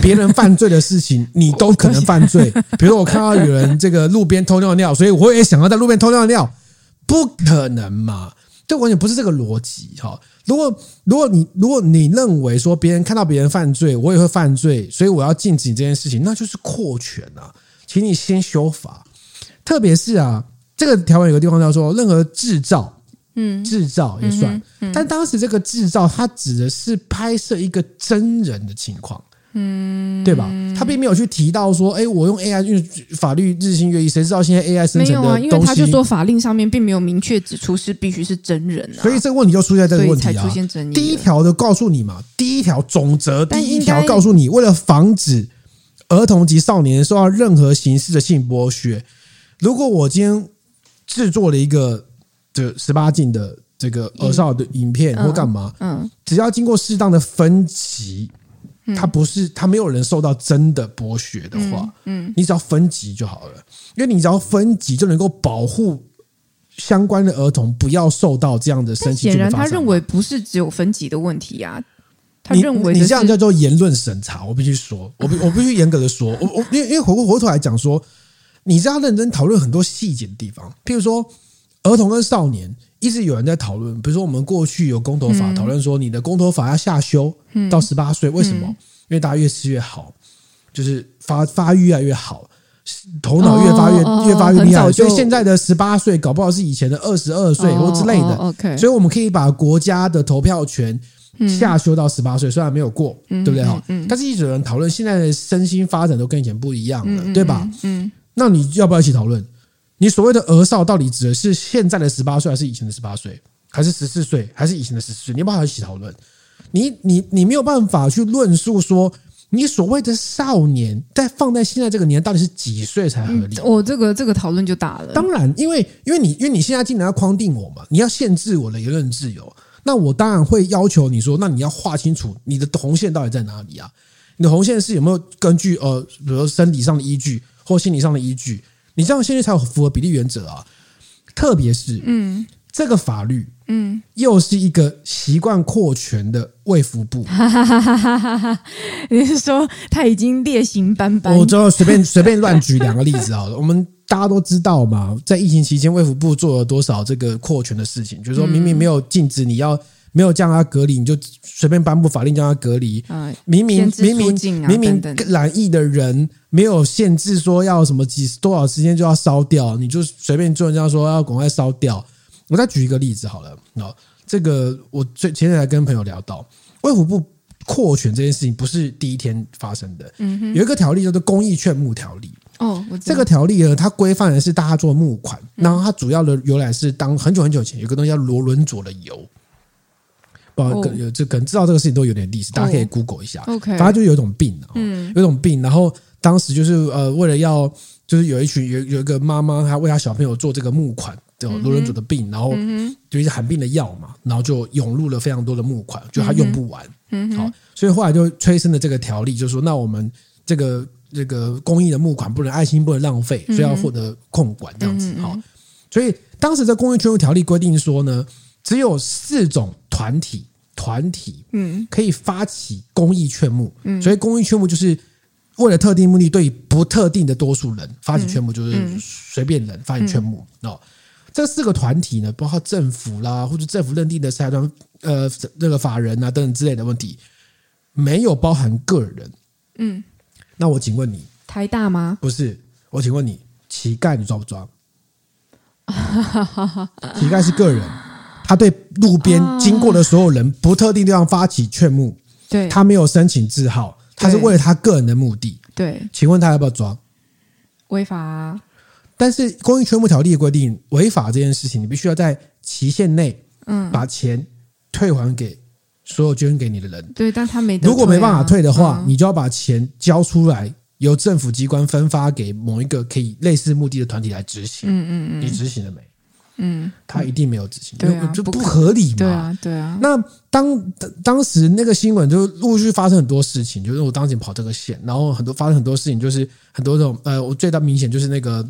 别人犯罪的事情，你都可能犯罪。比如我看到有人这个路边偷尿尿，所以我也想要在路边偷尿尿，不可能嘛？这完全不是这个逻辑哈。如果如果你如果你认为说别人看到别人犯罪，我也会犯罪，所以我要禁止你这件事情，那就是扩权啊！请你先修法，特别是啊，这个条文有个地方叫做任何制造。嗯，制造也算，嗯嗯、但当时这个制造，它指的是拍摄一个真人的情况，嗯，对吧？他并没有去提到说，哎，我用 AI，因为法律日新月异，谁知道现在 AI 生成的东西？没有啊，因为他就说法令上面并没有明确指出是必须是真人啊，所以这个问题就出现在这个问题啊。才出现争议。第一条的告诉你嘛，第一条总则，第一条告诉你，为了防止儿童及少年受到任何形式的性剥削。如果我今天制作了一个这十八禁的这个儿少的影片或干嘛，嗯，只要经过适当的分级，他不是他没有人受到真的剥削的话，嗯，你只要分级就好了，因为你只要分级就能够保护相关的儿童不要受到这样的身体。显然，他认为不是只有分级的问题啊。他认为你这样叫做言论审查，我必须说，我必 *laughs* 我必须严格的说，我我因为因为回过回头来讲说，你是要认真讨论很多细节的地方，譬如说儿童跟少年，一直有人在讨论，比如说我们过去有公投法讨论说，你的公投法要下修到十八岁，为什么？因为大家越吃越好，就是发发育越来越好，头脑越发越越发越厉害，所以现在的十八岁搞不好是以前的二十二岁或之类的。OK，所以我们可以把国家的投票权。下修到十八岁，虽然没有过，对不对哈？但是一直有人讨论，现在的身心发展都跟以前不一样了，对吧？嗯，那你要不要一起讨论？你所谓的儿少到底指的是现在的十八岁，还是以前的十八岁，还是十四岁，还是以前的十四岁？你要不要一起讨论？你你你没有办法去论述说，你所谓的少年，在放在现在这个年，到底是几岁才合理？我这个这个讨论就大了。当然，因为因为你因为你现在竟然要框定我嘛，你要限制我的言论自由。那我当然会要求你说，那你要划清楚你的红线到底在哪里啊？你的红线是有没有根据呃，比如说生理上的依据或心理上的依据？你这样现在才有符合比例原则啊。特别是，嗯，这个法律，嗯，又是一个习惯扩权的卫福部。哈哈哈哈哈哈！你是说他已经劣行斑斑？我就随便 *laughs* 随便乱举两个例子好了，我们。大家都知道嘛，在疫情期间，卫福部做了多少这个扩权的事情？就是说明明没有禁止你要没有将他隔离，你就随便颁布法令将他隔离。明明明明明明染疫的人没有限制说要什么几多少时间就要烧掉，你就随便做人家说要赶快烧掉。我再举一个例子好了，啊，这个我最前天才跟朋友聊到，卫福部扩权这件事情不是第一天发生的，有一个条例叫做《公益劝募条例》。哦，这个条例呢，它规范的是大家做募款，然后它主要的由来是当很久很久前有个东西叫罗伦佐的油，不，有这可能知道这个事情都有点历史，大家可以 Google 一下。OK，反正就有一种病，嗯，有一种病，然后当时就是呃，为了要就是有一群有有一个妈妈，她为她小朋友做这个募款，就罗伦佐的病，然后就一些罕病的药嘛，然后就涌入了非常多的募款，就她用不完，嗯，好，所以后来就催生了这个条例，就是说那我们这个。这个公益的募款不能爱心不能浪费，所以要获得控管这样子哈。所以当时在公益劝募条例规定说呢，只有四种团体团体嗯。可以发起公益劝募，所以公益劝募就是为了特定目的对不特定的多数人发起劝募，就是随便人发起劝募哦。这四个团体呢，包括政府啦或者政府认定的财团呃那个法人啊等等之类的问题，没有包含个人嗯。那我请问你，台大吗？不是，我请问你，乞丐你抓不抓？*laughs* 乞丐是个人，他对路边经过的所有人不特定地方发起劝募，对，他没有申请字号，他是为了他个人的目的，对，请问他要不要抓？违法啊！但是公益劝募条例规定，违法这件事情，你必须要在期限内，嗯，把钱退还给。所有捐给你的人，对，但他没、啊、如果没办法退的话，嗯、你就要把钱交出来，由政府机关分发给某一个可以类似目的的团体来执行。嗯嗯嗯，你执行了没？嗯，他一定没有执行，对啊，就不合理嘛。对啊，对啊。那当当时那个新闻就陆续发生很多事情，就是我当时跑这个线，然后很多发生很多事情，就是很多这种呃，我最大明显就是那个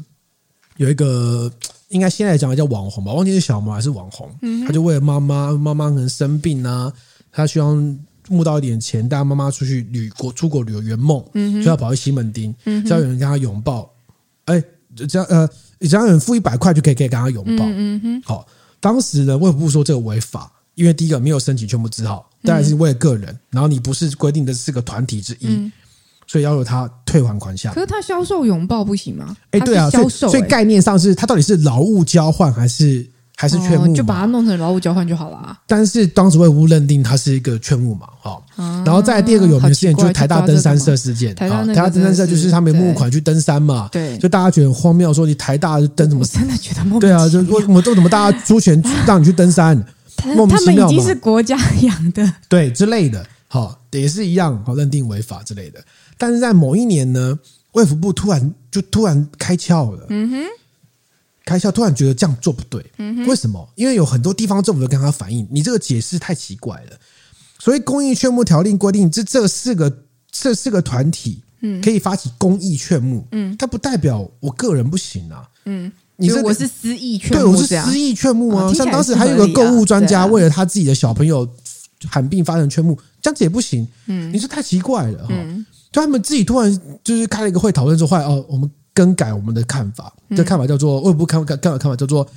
有一个应该现在讲的叫网红吧，忘记是小毛还是网红，嗯、他就为了妈妈，妈妈可能生病啊。他希望募到一点钱，带妈妈出去旅国出国旅游圆梦，嗯、就要跑去西门町，嗯、哼只要有人跟他拥抱，哎，只要呃，只要有人付一百块就可以可以跟他拥抱。嗯哼好，当时呢，卫福部说这个违法，因为第一个没有申请全部治好，当然是为了个人，嗯、然后你不是规定的是个团体之一，嗯、所以要求他退还款项。可是他销售拥抱不行吗？哎，对啊，销售，所以概念上是他到底是劳务交换还是？还是劝募，就把它弄成劳务交换就好了啊。但是当时卫福部认定它是一个劝募嘛，哈。然后再第二个有名事件就是台大登山社事件，台大登山社就是他们募款去登山嘛，对，就大家觉得很荒谬，说你台大登什么？真的觉得莫名对啊，就为什么都怎么大家出钱让你去登山？*laughs* 莫名其妙嘛。他们已经是国家养的，对之类的。好，也是一样，好认定违法之类的。但是在某一年呢，卫福部突然就突然开窍了，嗯哼，开窍突然觉得这样做不对，嗯，为什么？因为有很多地方政府都跟他反映，你这个解释太奇怪了。所以公益劝募条例规定，这这四个这四个团体，嗯，可以发起公益劝募，嗯，它不代表我个人不行啊，嗯。你说我是私益劝募，对，我是私益劝募啊。像当时还有个购物专家，为了他自己的小朋友喊病发生劝募，这样子也不行。嗯，你说太奇怪了哈。就他们自己突然就是开了一个会讨论说，后来哦，我们更改我们的看法，这看法叫做，我不看看更改看法叫做，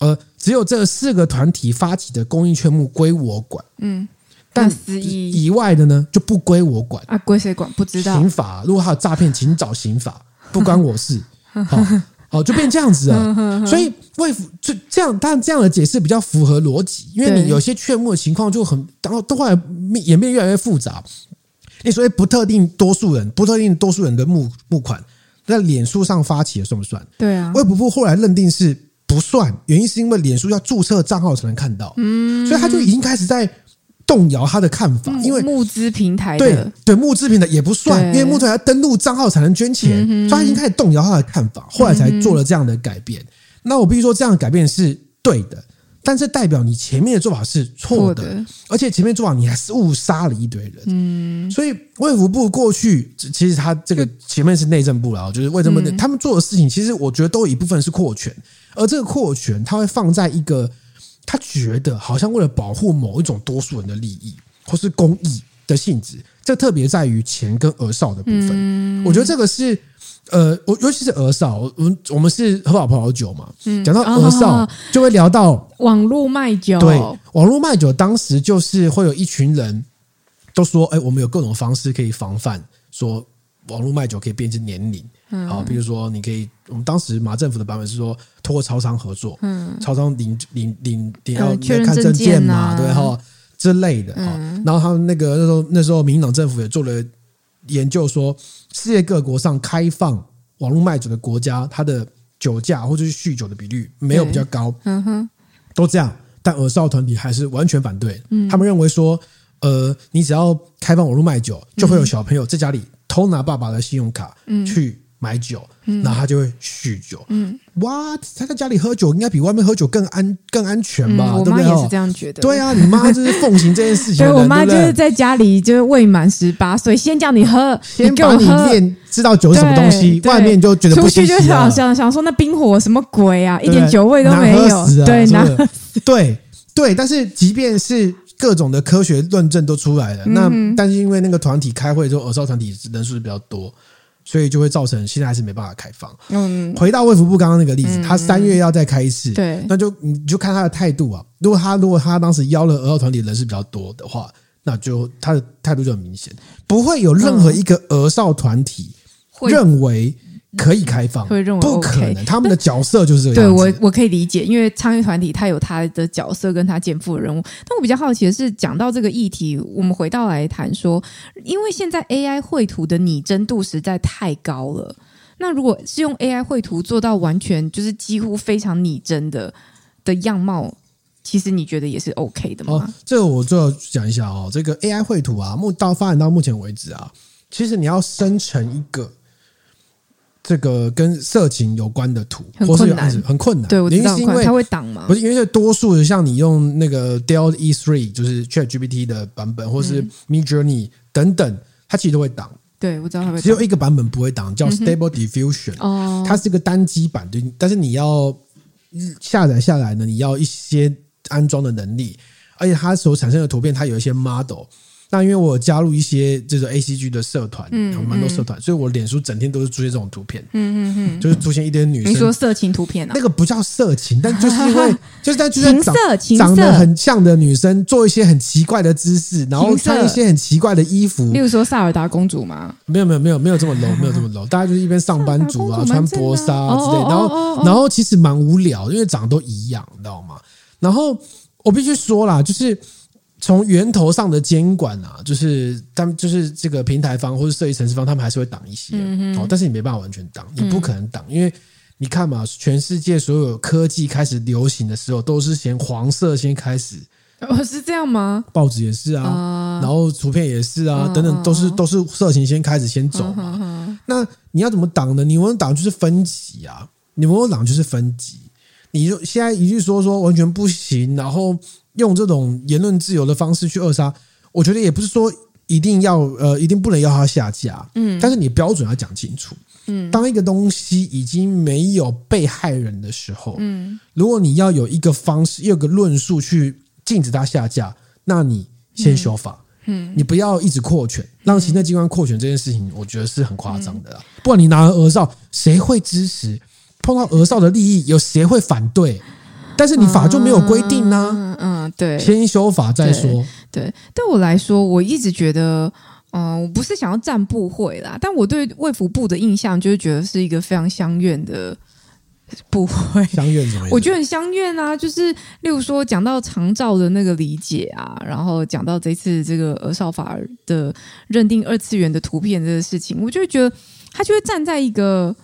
呃，只有这四个团体发起的公益劝募归我管。嗯，但以外的呢就不归我管啊，归谁管？不知道。刑法如果还有诈骗，请找刑法，*laughs* 不关我事。好。*laughs* 哦，就变这样子啊，*laughs* 所以为就这样，但这样的解释比较符合逻辑，因为你有些劝募的情况就很，然后都后来演变越来越复杂。你所谓不特定多数人，不特定多数人的募募款在脸书上发起的算不算？对啊，卫福部后来认定是不算，原因是因为脸书要注册账号才能看到，嗯，所以他就已经开始在。动摇他的看法，因为募资平台对对募资平台也不算，因为募资要登录账号才能捐钱，所以他已经开始动摇他的看法，后来才做了这样的改变。那我必须说，这样的改变是对的，但是代表你前面的做法是错的，而且前面做法你还是误杀了一堆人。嗯，所以卫福部过去其实他这个前面是内政部了，就是为什么他们做的事情，其实我觉得都有一部分是扩权，而这个扩权他会放在一个。他觉得好像为了保护某一种多数人的利益，或是公益的性质，这特别在于钱跟额少的部分。嗯、我觉得这个是呃，我尤其是儿少，我们我们是喝好葡萄酒嘛，嗯、讲到儿少就会聊到、哦、网络卖酒。对，网络卖酒当时就是会有一群人都说：“哎，我们有各种方式可以防范，说网络卖酒可以变成年龄。”好，比如说，你可以，我们当时马政府的版本是说，通过超商合作，嗯，超商领领领领要看证件嘛，对哈之类的哈。然后他们那个那时候那时候民进党政府也做了研究，说世界各国上开放网络卖酒的国家，它的酒驾或者是酗酒的比率没有比较高，嗯哼，都这样。但俄少团体还是完全反对，嗯他们认为说，呃，你只要开放网络卖酒，就会有小朋友在家里偷拿爸爸的信用卡去。买酒，然后他就会酗酒。嗯，哇，他在家里喝酒应该比外面喝酒更安更安全吧？我妈也是这样觉得。对啊，你妈就是奉行这件事情。对，我妈就是在家里就是未满十八岁，先叫你喝，先把你练知道酒是什么东西，外面就觉得不行。出去就想想想说那冰火什么鬼啊，一点酒味都没有。对，对对，但是即便是各种的科学论证都出来了，那但是因为那个团体开会之后，耳少团体人数是比较多。所以就会造成现在还是没办法开放。嗯，回到卫福部刚刚那个例子，他三月要再开一次，对，那就你就看他的态度啊。如果他如果他当时邀了俄少团体人是比较多的话，那就他的态度就很明显，不会有任何一个俄少团体认为。可以开放，会认为不可能。他们的角色就是这个样子。对，我我可以理解，因为参与团体他有他的角色跟他肩负的任务。但我比较好奇的是，讲到这个议题，我们回到来谈说，因为现在 AI 绘图的拟真度实在太高了。那如果是用 AI 绘图做到完全就是几乎非常拟真的的样貌，其实你觉得也是 OK 的吗？哦，这个我最后讲一下哦。这个 AI 绘图啊，目到发展到目前为止啊，其实你要生成一个。这个跟色情有关的图，或是有很困难。对，我知道，因为它会挡吗？不是，因为多数的像你用那个 Dell E Three，就是 ChatGPT 的版本，或是 Midjourney 等等，它其实都会挡。对，我知道它会挡。只有一个版本不会挡，叫 Stable Diffusion。哦，它是个单机版，对，但是你要下载下来呢，你要一些安装的能力，而且它所产生的图片，它有一些 model。那因为我加入一些这个 A C G 的社团，嗯，有蛮多社团，所以我脸书整天都是出现这种图片，嗯嗯嗯，就是出现一堆女生，你说色情图片啊？那个不叫色情，但 *laughs* 就是因为就是在就是长长得很像的女生做一些很奇怪的姿势，然后穿一些很奇怪的衣服，例如说萨尔达公主吗？没有没有没有没有这么 low，*laughs* 没有这么 low，大家就是一边上班族啊，穿薄纱啊之类，然后然后其实蛮无聊，因为长得都一样，你知道吗？然后我必须说啦，就是。从源头上的监管啊，就是他们就是这个平台方或者设计城市方，他们还是会挡一些，嗯、哼但是你没办法完全挡，你不可能挡，嗯、因为你看嘛，全世界所有科技开始流行的时候，都是先黄色先开始。哦，是这样吗？报纸也是啊，然后图片也是啊，等等，都是都是色情先开始先走嘛。那你要怎么挡呢？你们挡就是分级啊，你们挡就是分级。你就现在一句说说完全不行，然后用这种言论自由的方式去扼杀，我觉得也不是说一定要呃一定不能要它下架，嗯，但是你标准要讲清楚。嗯，当一个东西已经没有被害人的时候，嗯，如果你要有一个方式，有个论述去禁止它下架，那你先修法，嗯，你不要一直扩权，让行政机关扩权这件事情，我觉得是很夸张的啦。不然你拿儿少，谁会支持？碰到儿少的利益，有谁会反对？但是你法就没有规定呢？嗯，嗯，对，先修法再说。对，对，对我来说，我一直觉得。嗯，我不是想要站部会啦，但我对卫福部的印象就是觉得是一个非常相怨的不会。相怨怎么样？我觉得很相愿啊，就是例如说讲到长照的那个理解啊，然后讲到这次这个儿少法的认定二次元的图片这个事情，我就会觉得他就会站在一个。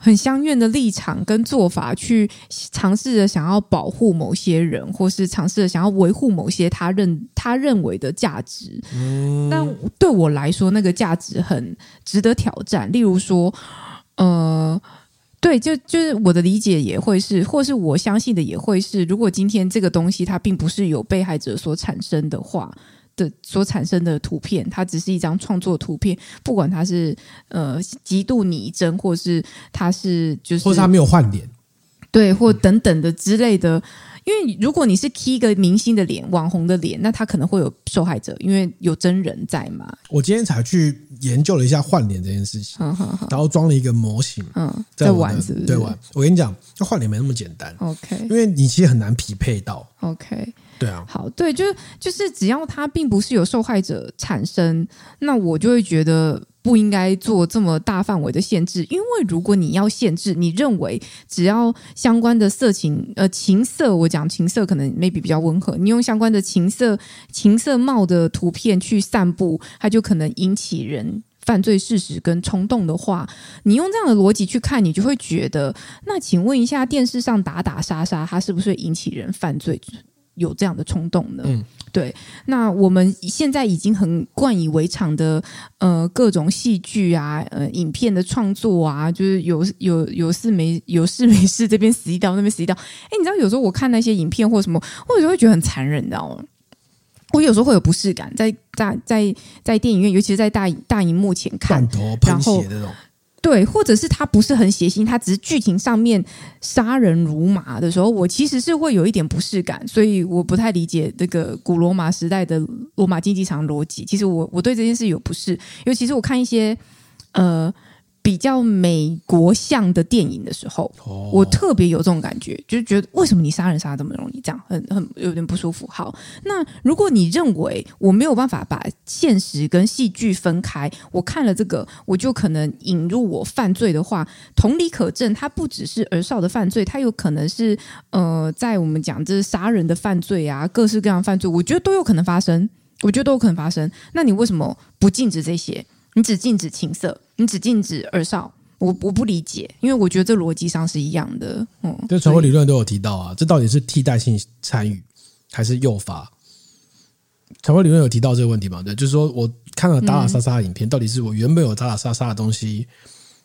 很相怨的立场跟做法，去尝试着想要保护某些人，或是尝试着想要维护某些他认他认为的价值。嗯，但对我来说，那个价值很值得挑战。例如说，呃，对，就就是我的理解也会是，或是我相信的也会是，如果今天这个东西它并不是由被害者所产生的话。的所产生的图片，它只是一张创作图片，不管它是呃极度拟真，或是它是就是，或是它没有换脸，对，或等等的之类的。因为如果你是 key 一个明星的脸、网红的脸，那他可能会有受害者，因为有真人在嘛。我今天才去研究了一下换脸这件事情，然后装了一个模型，嗯，在玩是不是？对玩。我跟你讲，那换脸没那么简单，OK，因为你其实很难匹配到，OK。对啊，好，对，就是就是，只要他并不是有受害者产生，那我就会觉得不应该做这么大范围的限制，因为如果你要限制，你认为只要相关的色情呃情色，我讲情色可能 maybe 比较温和，你用相关的情色情色貌的图片去散布，它就可能引起人犯罪事实跟冲动的话，你用这样的逻辑去看，你就会觉得，那请问一下，电视上打打杀杀，它是不是引起人犯罪？有这样的冲动呢？嗯，对。那我们现在已经很惯以为常的，呃，各种戏剧啊，呃，影片的创作啊，就是有有有事没有事没事，这边死一刀，那边死一刀。哎，你知道有时候我看那些影片或什么，我有时候会觉得很残忍，你知道吗？我有时候会有不适感，在在在在电影院，尤其是在大大荧幕前看，然后。对，或者是他不是很血腥，他只是剧情上面杀人如麻的时候，我其实是会有一点不适感，所以我不太理解这个古罗马时代的罗马竞技场逻辑。其实我我对这件事有不适，尤其是我看一些呃。比较美国像的电影的时候，我特别有这种感觉，就是觉得为什么你杀人杀得这么容易，这样很很有点不舒服。好，那如果你认为我没有办法把现实跟戏剧分开，我看了这个，我就可能引入我犯罪的话，同理可证，它不只是儿少的犯罪，它有可能是呃，在我们讲这是杀人的犯罪啊，各式各样犯罪，我觉得都有可能发生，我觉得都有可能发生。那你为什么不禁止这些？你只禁止情色，你只禁止二少，我我不理解，因为我觉得这逻辑上是一样的。嗯，这传播理论都有提到啊，这到底是替代性参与还是诱发？传播理论有提到这个问题吗？对，就是说我看了打打杀杀的影片，嗯、到底是我原本有打打杀杀的东西，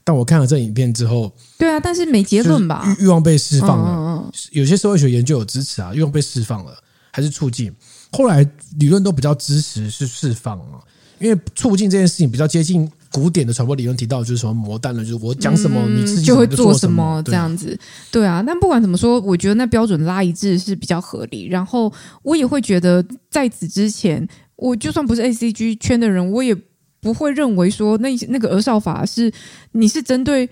但我看了这影片之后，对啊，但是没结论吧？欲望被释放了，嗯嗯嗯，有些社会学研究有支持啊，欲望被释放了还是促进？后来理论都比较支持是释放啊。因为促进这件事情比较接近古典的传播理论，提到就是什么魔弹了，就是我讲什么，你自己就会做什么这样子。对啊，但不管怎么说，我觉得那标准拉一致是比较合理。然后我也会觉得，在此之前，我就算不是 ACG 圈的人，我也不会认为说那那个儿少法是你是针对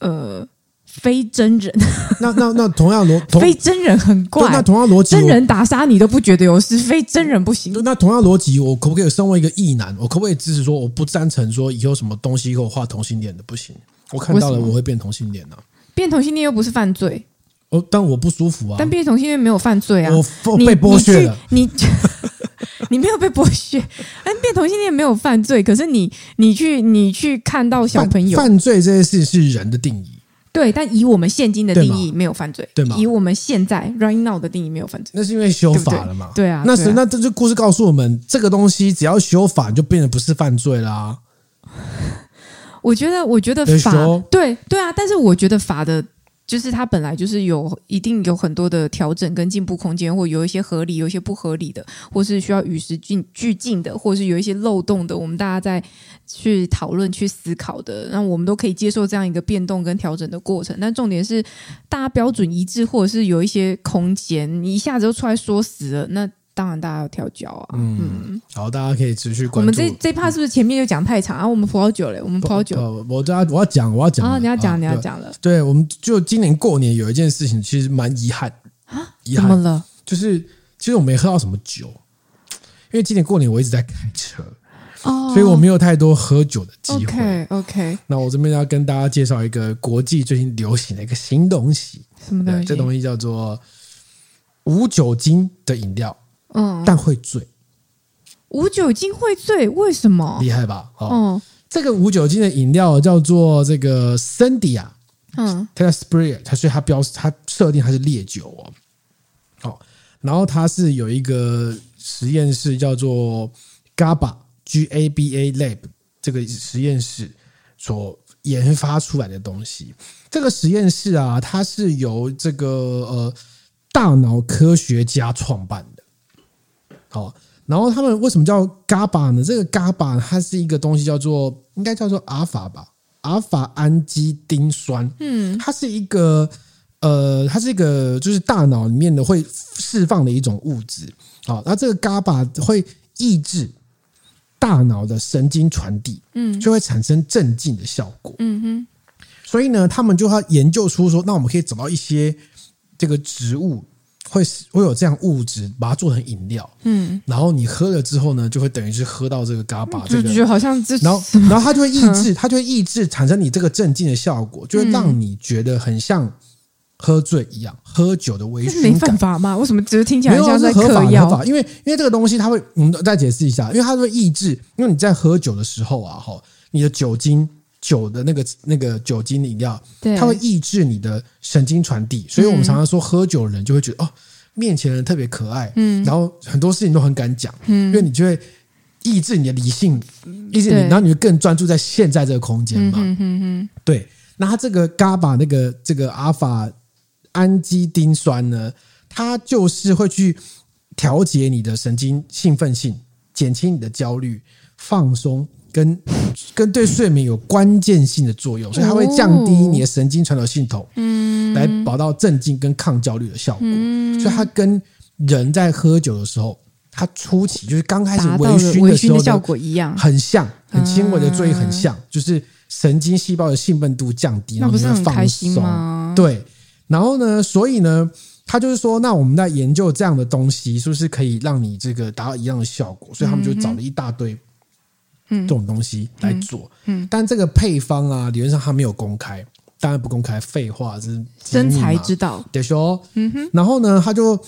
呃。非真人，那那那同样逻，*laughs* 非真人很怪。那同样逻辑，真人打杀你都不觉得有事，非真人不行。那同样逻辑，我可不可以身为一个异男，我可不可以支持说我不赞成说以后什么东西给我画同性恋的不行？我看到了我会变同性恋呢、啊？变同性恋又不是犯罪哦，但我不舒服啊。但变同性恋没有犯罪啊，我被剥削了。你你，*laughs* 你没有被剥削，但变同性恋没有犯罪。可是你你去你去看到小朋友犯，犯罪这件事是人的定义。对，但以我们现今的定义没有犯罪，对吗？以我们现在 right now 的定义没有犯罪，那是因为修法了嘛？对，啊，那是那这就故事告诉我们，这个东西只要修法，就变得不是犯罪啦。*laughs* 我觉得，我觉得法对对啊，但是我觉得法的。就是它本来就是有一定有很多的调整跟进步空间，或有一些合理，有一些不合理的，或是需要与时俱俱进的，或是有一些漏洞的，我们大家在去讨论、去思考的，那我们都可以接受这样一个变动跟调整的过程。但重点是，大家标准一致，或者是有一些空间，你一下子就出来说死了，那。当然，大家要调教啊。嗯，嗯好，大家可以持续关注。我们这这趴是不是前面就讲太长啊？我们葡萄酒嘞，我们葡萄酒。我我要我要讲，我要讲啊！你要讲，你要讲了。对，我们就今年过年有一件事情，其实蛮遗憾啊。遗憾怎么了？就是其实我没喝到什么酒，因为今年过年我一直在开车哦，所以我没有太多喝酒的机会。OK OK。那我这边要跟大家介绍一个国际最近流行的一个新东西。什么东西？这东西叫做无酒精的饮料。嗯，但会醉，无酒精会醉，为什么？厉害吧？哦，嗯、这个无酒精的饮料叫做这个森迪亚，嗯，它叫 Sprite，它所以它标它设定它是烈酒哦，好，然后它是有一个实验室叫做 GABA G A B A Lab 这个实验室所研发出来的东西。这个实验室啊，它是由这个呃大脑科学家创办的。好，然后他们为什么叫 GABA 呢？这个 GABA 它是一个东西，叫做应该叫做阿尔法吧，阿尔法氨基丁酸。嗯，它是一个呃，它是一个就是大脑里面的会释放的一种物质。好，那这个 GABA 会抑制大脑的神经传递，嗯，就会产生镇静的效果。嗯哼，所以呢，他们就要研究出说，那我们可以找到一些这个植物。会会有这样物质，把它做成饮料，嗯，然后你喝了之后呢，就会等于是喝到这个这个，就觉得好像这，然后然后它就会抑制，它就会抑制产生你这个镇静的效果，就会让你觉得很像喝醉一样，喝酒的微醺感。没犯法吗？为什么只是听起来像在嗑药？合法，因为因为这个东西它会，我们再解释一下，因为它会抑制，因为你在喝酒的时候啊，哈，你的酒精。酒的那个那个酒精饮料，对。它会抑制你的神经传递，所以我们常常说喝酒的人就会觉得、嗯、哦，面前的人特别可爱，嗯，然后很多事情都很敢讲，嗯，因为你就会抑制你的理性，抑制你，然后你就更专注在现在这个空间嘛，嗯哼哼，对。那它这个 GABA 那个这个阿尔法氨基丁酸呢，它就是会去调节你的神经兴奋性，减轻你的焦虑，放松。跟跟对睡眠有关键性的作用，所以它会降低你的神经传导系统，嗯，来达到镇静跟抗焦虑的效果。所以它跟人在喝酒的时候，它初期就是刚开始微醺的时候的效果一样，很像，很轻微的醉，很像，就是神经细胞的兴奋度降低，然后你会放松。对，然后呢，所以呢，他就是说，那我们在研究这样的东西，是不是可以让你这个达到一样的效果？所以他们就找了一大堆。这种东西来做，嗯，但这个配方啊，理论上它没有公开，当然不公开，废话，这是真才知道，得说，嗯哼，然后呢，他就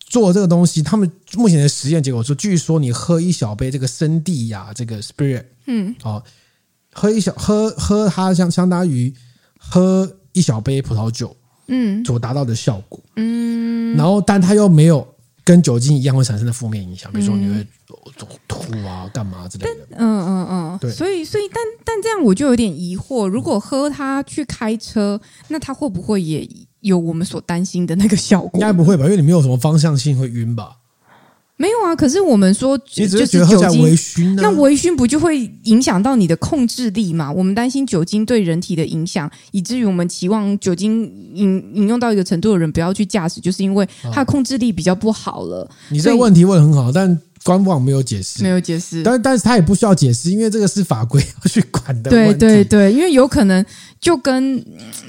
做这个东西，他们目前的实验结果说，据说你喝一小杯这个生地亚这个 spirit，嗯，哦，喝一小喝喝它相相当于喝一小杯葡萄酒，嗯，所达到的效果，嗯，然后但它又没有跟酒精一样会产生的负面影响，比如说你会。吐啊，干嘛之类的？嗯嗯嗯，对。所以，所以，但但这样我就有点疑惑：如果喝它去开车，那它会不会也有我们所担心的那个效果？应该不会吧，因为你没有什么方向性会晕吧？没有啊。可是我们说，你只是觉得喝起来微醺，那微醺不就会影响到你的控制力嘛？我们担心酒精对人体的影响，以至于我们期望酒精饮饮用到一个程度的人不要去驾驶，就是因为他的控制力比较不好了。你这个问题问的很好，但。官网没有解释，没有解释，但但是他也不需要解释，因为这个是法规要去管的。对对对，因为有可能就跟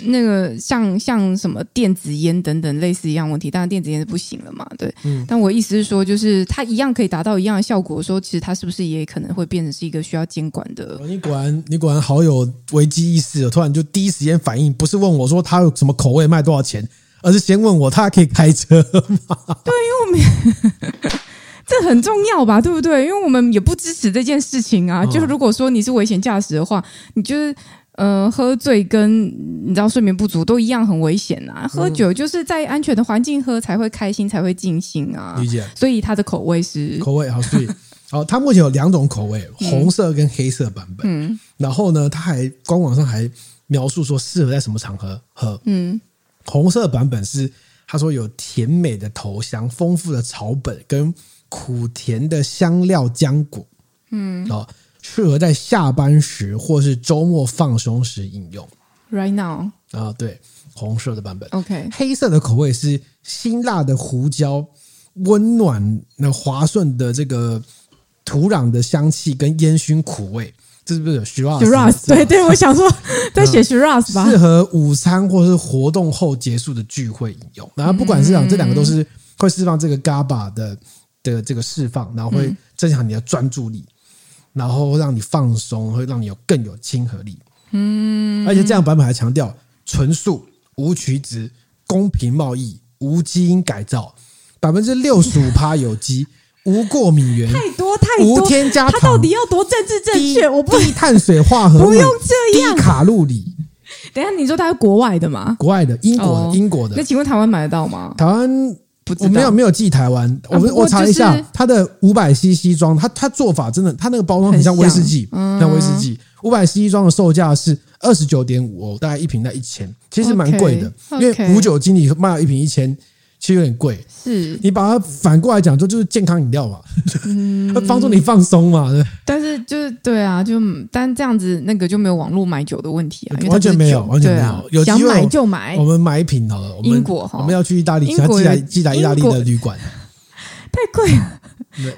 那个像像什么电子烟等等类似一样问题，当然电子烟是不行了嘛。对，嗯，但我意思是说，就是它一样可以达到一样的效果，说其实它是不是也可能会变成是一个需要监管的？你果然你果然好有危机意识，突然就第一时间反应，不是问我说它有什么口味卖多少钱，而是先问我他可以开车吗？对，因为我们。这很重要吧，对不对？因为我们也不支持这件事情啊。就是如果说你是危险驾驶的话，你就是呃，喝醉跟你知道睡眠不足都一样很危险啊。喝酒就是在安全的环境喝才会开心，才会尽兴啊。理解。所以它的口味是口味好，所以 *laughs* 好，它目前有两种口味，红色跟黑色版本。嗯。然后呢，它还官网上还描述说适合在什么场合喝。嗯。红色版本是他说有甜美的头香、丰富的草本跟苦甜的香料浆果。嗯。哦。适合在下班时或是周末放松时饮用。Right now 啊，对，红色的版本。OK，黑色的口味是辛辣的胡椒，温暖、那滑顺的这个土壤的香气跟烟熏苦味。这是不是 shiraz？shiraz 对对，我想说 *laughs* 在写 Shiraz 吧。适合午餐或是活动后结束的聚会饮用。然后不管是讲这两个都是会释放这个 GABA 的的这个释放，然后会增强你的专注力。然后让你放松，会让你有更有亲和力。嗯，而且这样版本还强调纯素、无曲质、公平贸易、无基因改造、百分之六十五趴有机、*laughs* 无过敏源，太多太多，无添加糖。它到底要多政治正确？我不低碳水化合物，*laughs* 不用这样，低卡路里。等一下，你说它是国外的吗？国外的，英国的，哦、英国的。那请问台湾买得到吗？台湾。我没有没有寄台湾，我们我查一下它的五百 CC 装，它它做法真的，它那个包装很像威士忌，像威士忌。五百 CC 装的售价是二十九点五欧，大概一瓶在一千，其实蛮贵的，因为无酒精你卖一瓶一千。其实有点贵，是你把它反过来讲，就就是健康饮料嘛，嗯，帮助你放松嘛。但是就是对啊，就但这样子那个就没有网络买酒的问题啊，完全没有，完全没有。有想买就买，我们买一瓶好了。英国哈，我们要去意大利，寄来寄来意大利的旅馆，太贵了，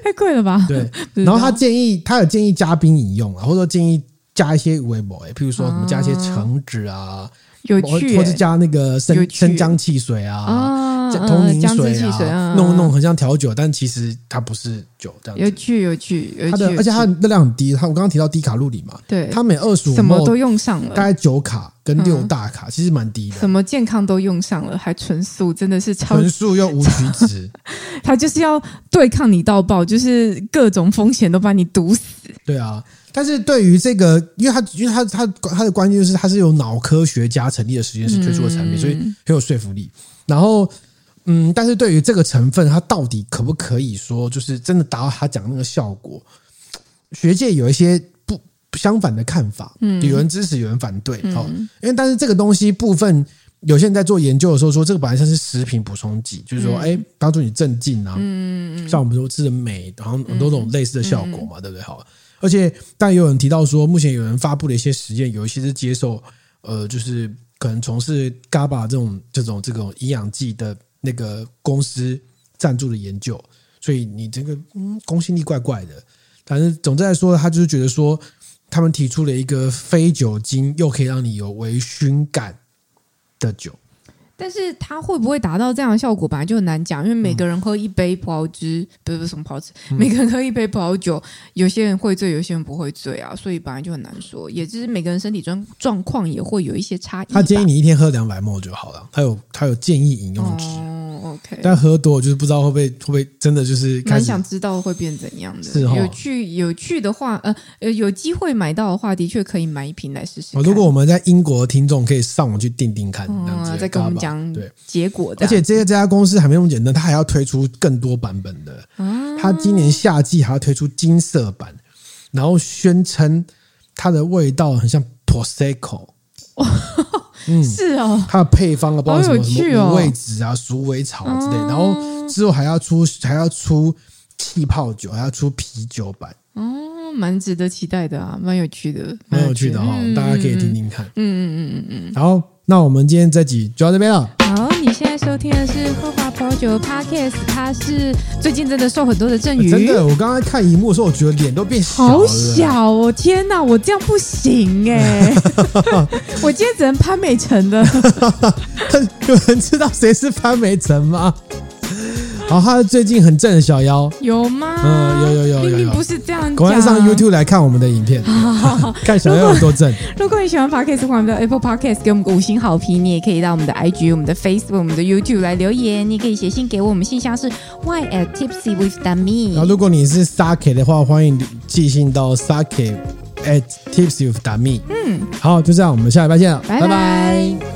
*laughs* 太贵了吧？对。然后他建议，他有建议嘉宾饮用啊，或者说建议加一些微博，譬如说什么加一些橙汁啊，有趣，或者加那个生生姜汽水啊。通灵水啊，弄弄很像调酒，但其实它不是酒，这样有趣有趣。它的而且它热量很低，它我刚刚提到低卡路里嘛，对，它每二十五什么都用上了，大概九卡跟六大卡，其实蛮低的。什么健康都用上了，还纯素，真的是超纯素又无曲质。它就是要对抗你到爆，就是各种风险都把你堵死。对啊，但是对于这个，因为它因为它它它的关键就是它是由脑科学家成立的实验室推出的产品，所以很有说服力。然后。嗯，但是对于这个成分，它到底可不可以说，就是真的达到他讲那个效果？学界有一些不相反的看法，嗯，有人支持，有人反对，哦，因为但是这个东西部分，有些人在做研究的时候说，这个本来像是食品补充剂，就是说，哎，帮助你镇静啊，嗯，像我们说吃的镁，然后很多种类似的效果嘛，对不对？好，而且但也有人提到说，目前有人发布的一些实验，有一些是接受，呃，就是可能从事 GABA 这种这种这种营养剂的。那个公司赞助的研究，所以你这个嗯公信力怪怪的。反正总之来说，他就是觉得说，他们提出了一个非酒精又可以让你有微醺感的酒。但是它会不会达到这样的效果，本来就很难讲，因为每个人喝一杯葡萄汁，嗯、不是不是什么葡萄汁，每个人喝一杯葡萄酒，有些人会醉，有些人不会醉啊，所以本来就很难说。也就是每个人身体状状况也会有一些差异。他建议你一天喝两百 ml 就好了，他有他有建议饮用值。哦，OK。但喝多就是不知道会不会会不会真的就是。蛮想知道会变怎样的。是哦。有趣有趣的话，呃呃，有机会买到的话，的确可以买一瓶来试试。如果我们在英国的听众可以上网去订订看，嗯，再跟我们讲对。结果，而且这个这家公司还没那么简单，它还要推出更多版本的。它今年夏季还要推出金色版，然后宣称它的味道很像 Prosecco。*laughs* 嗯，是哦，它的配方啊，包括什么什么五味子啊、鼠尾草之类，然后之后还要出还要出气泡酒，还要出啤酒版。哦，蛮值得期待的啊，蛮有趣的，蛮有趣的哈，大家可以听听看。嗯嗯嗯嗯嗯，然后。那我们今天这集就到这边了。好，你现在收听的是喝华葡萄酒 Podcast，他是最近真的受很多的镇宇。真的，我刚刚看荧幕的时候，我觉得脸都变小了。好小哦！天哪，我这样不行哎！*laughs* 我今天只能潘美辰的。*laughs* 有人 *laughs* 知道谁是潘美辰吗？好，他最近很正的小妖有吗？嗯，有有有，明明不是这样。赶快上 YouTube 来看我们的影片，好好好看小妖有多正。如果你喜欢 Podcast，欢迎到 Apple Podcast 给我们个五星好评。你也可以到我们的 IG、我们的 Facebook、我们的 YouTube 来留言。你可以写信给我们，信箱是 y at tipsy with me。然后，如果你是 Sake 的话，欢迎寄信到 Sake at tipsyou 打 me。嗯，好，就这样，我们下礼拜见了，拜拜。拜拜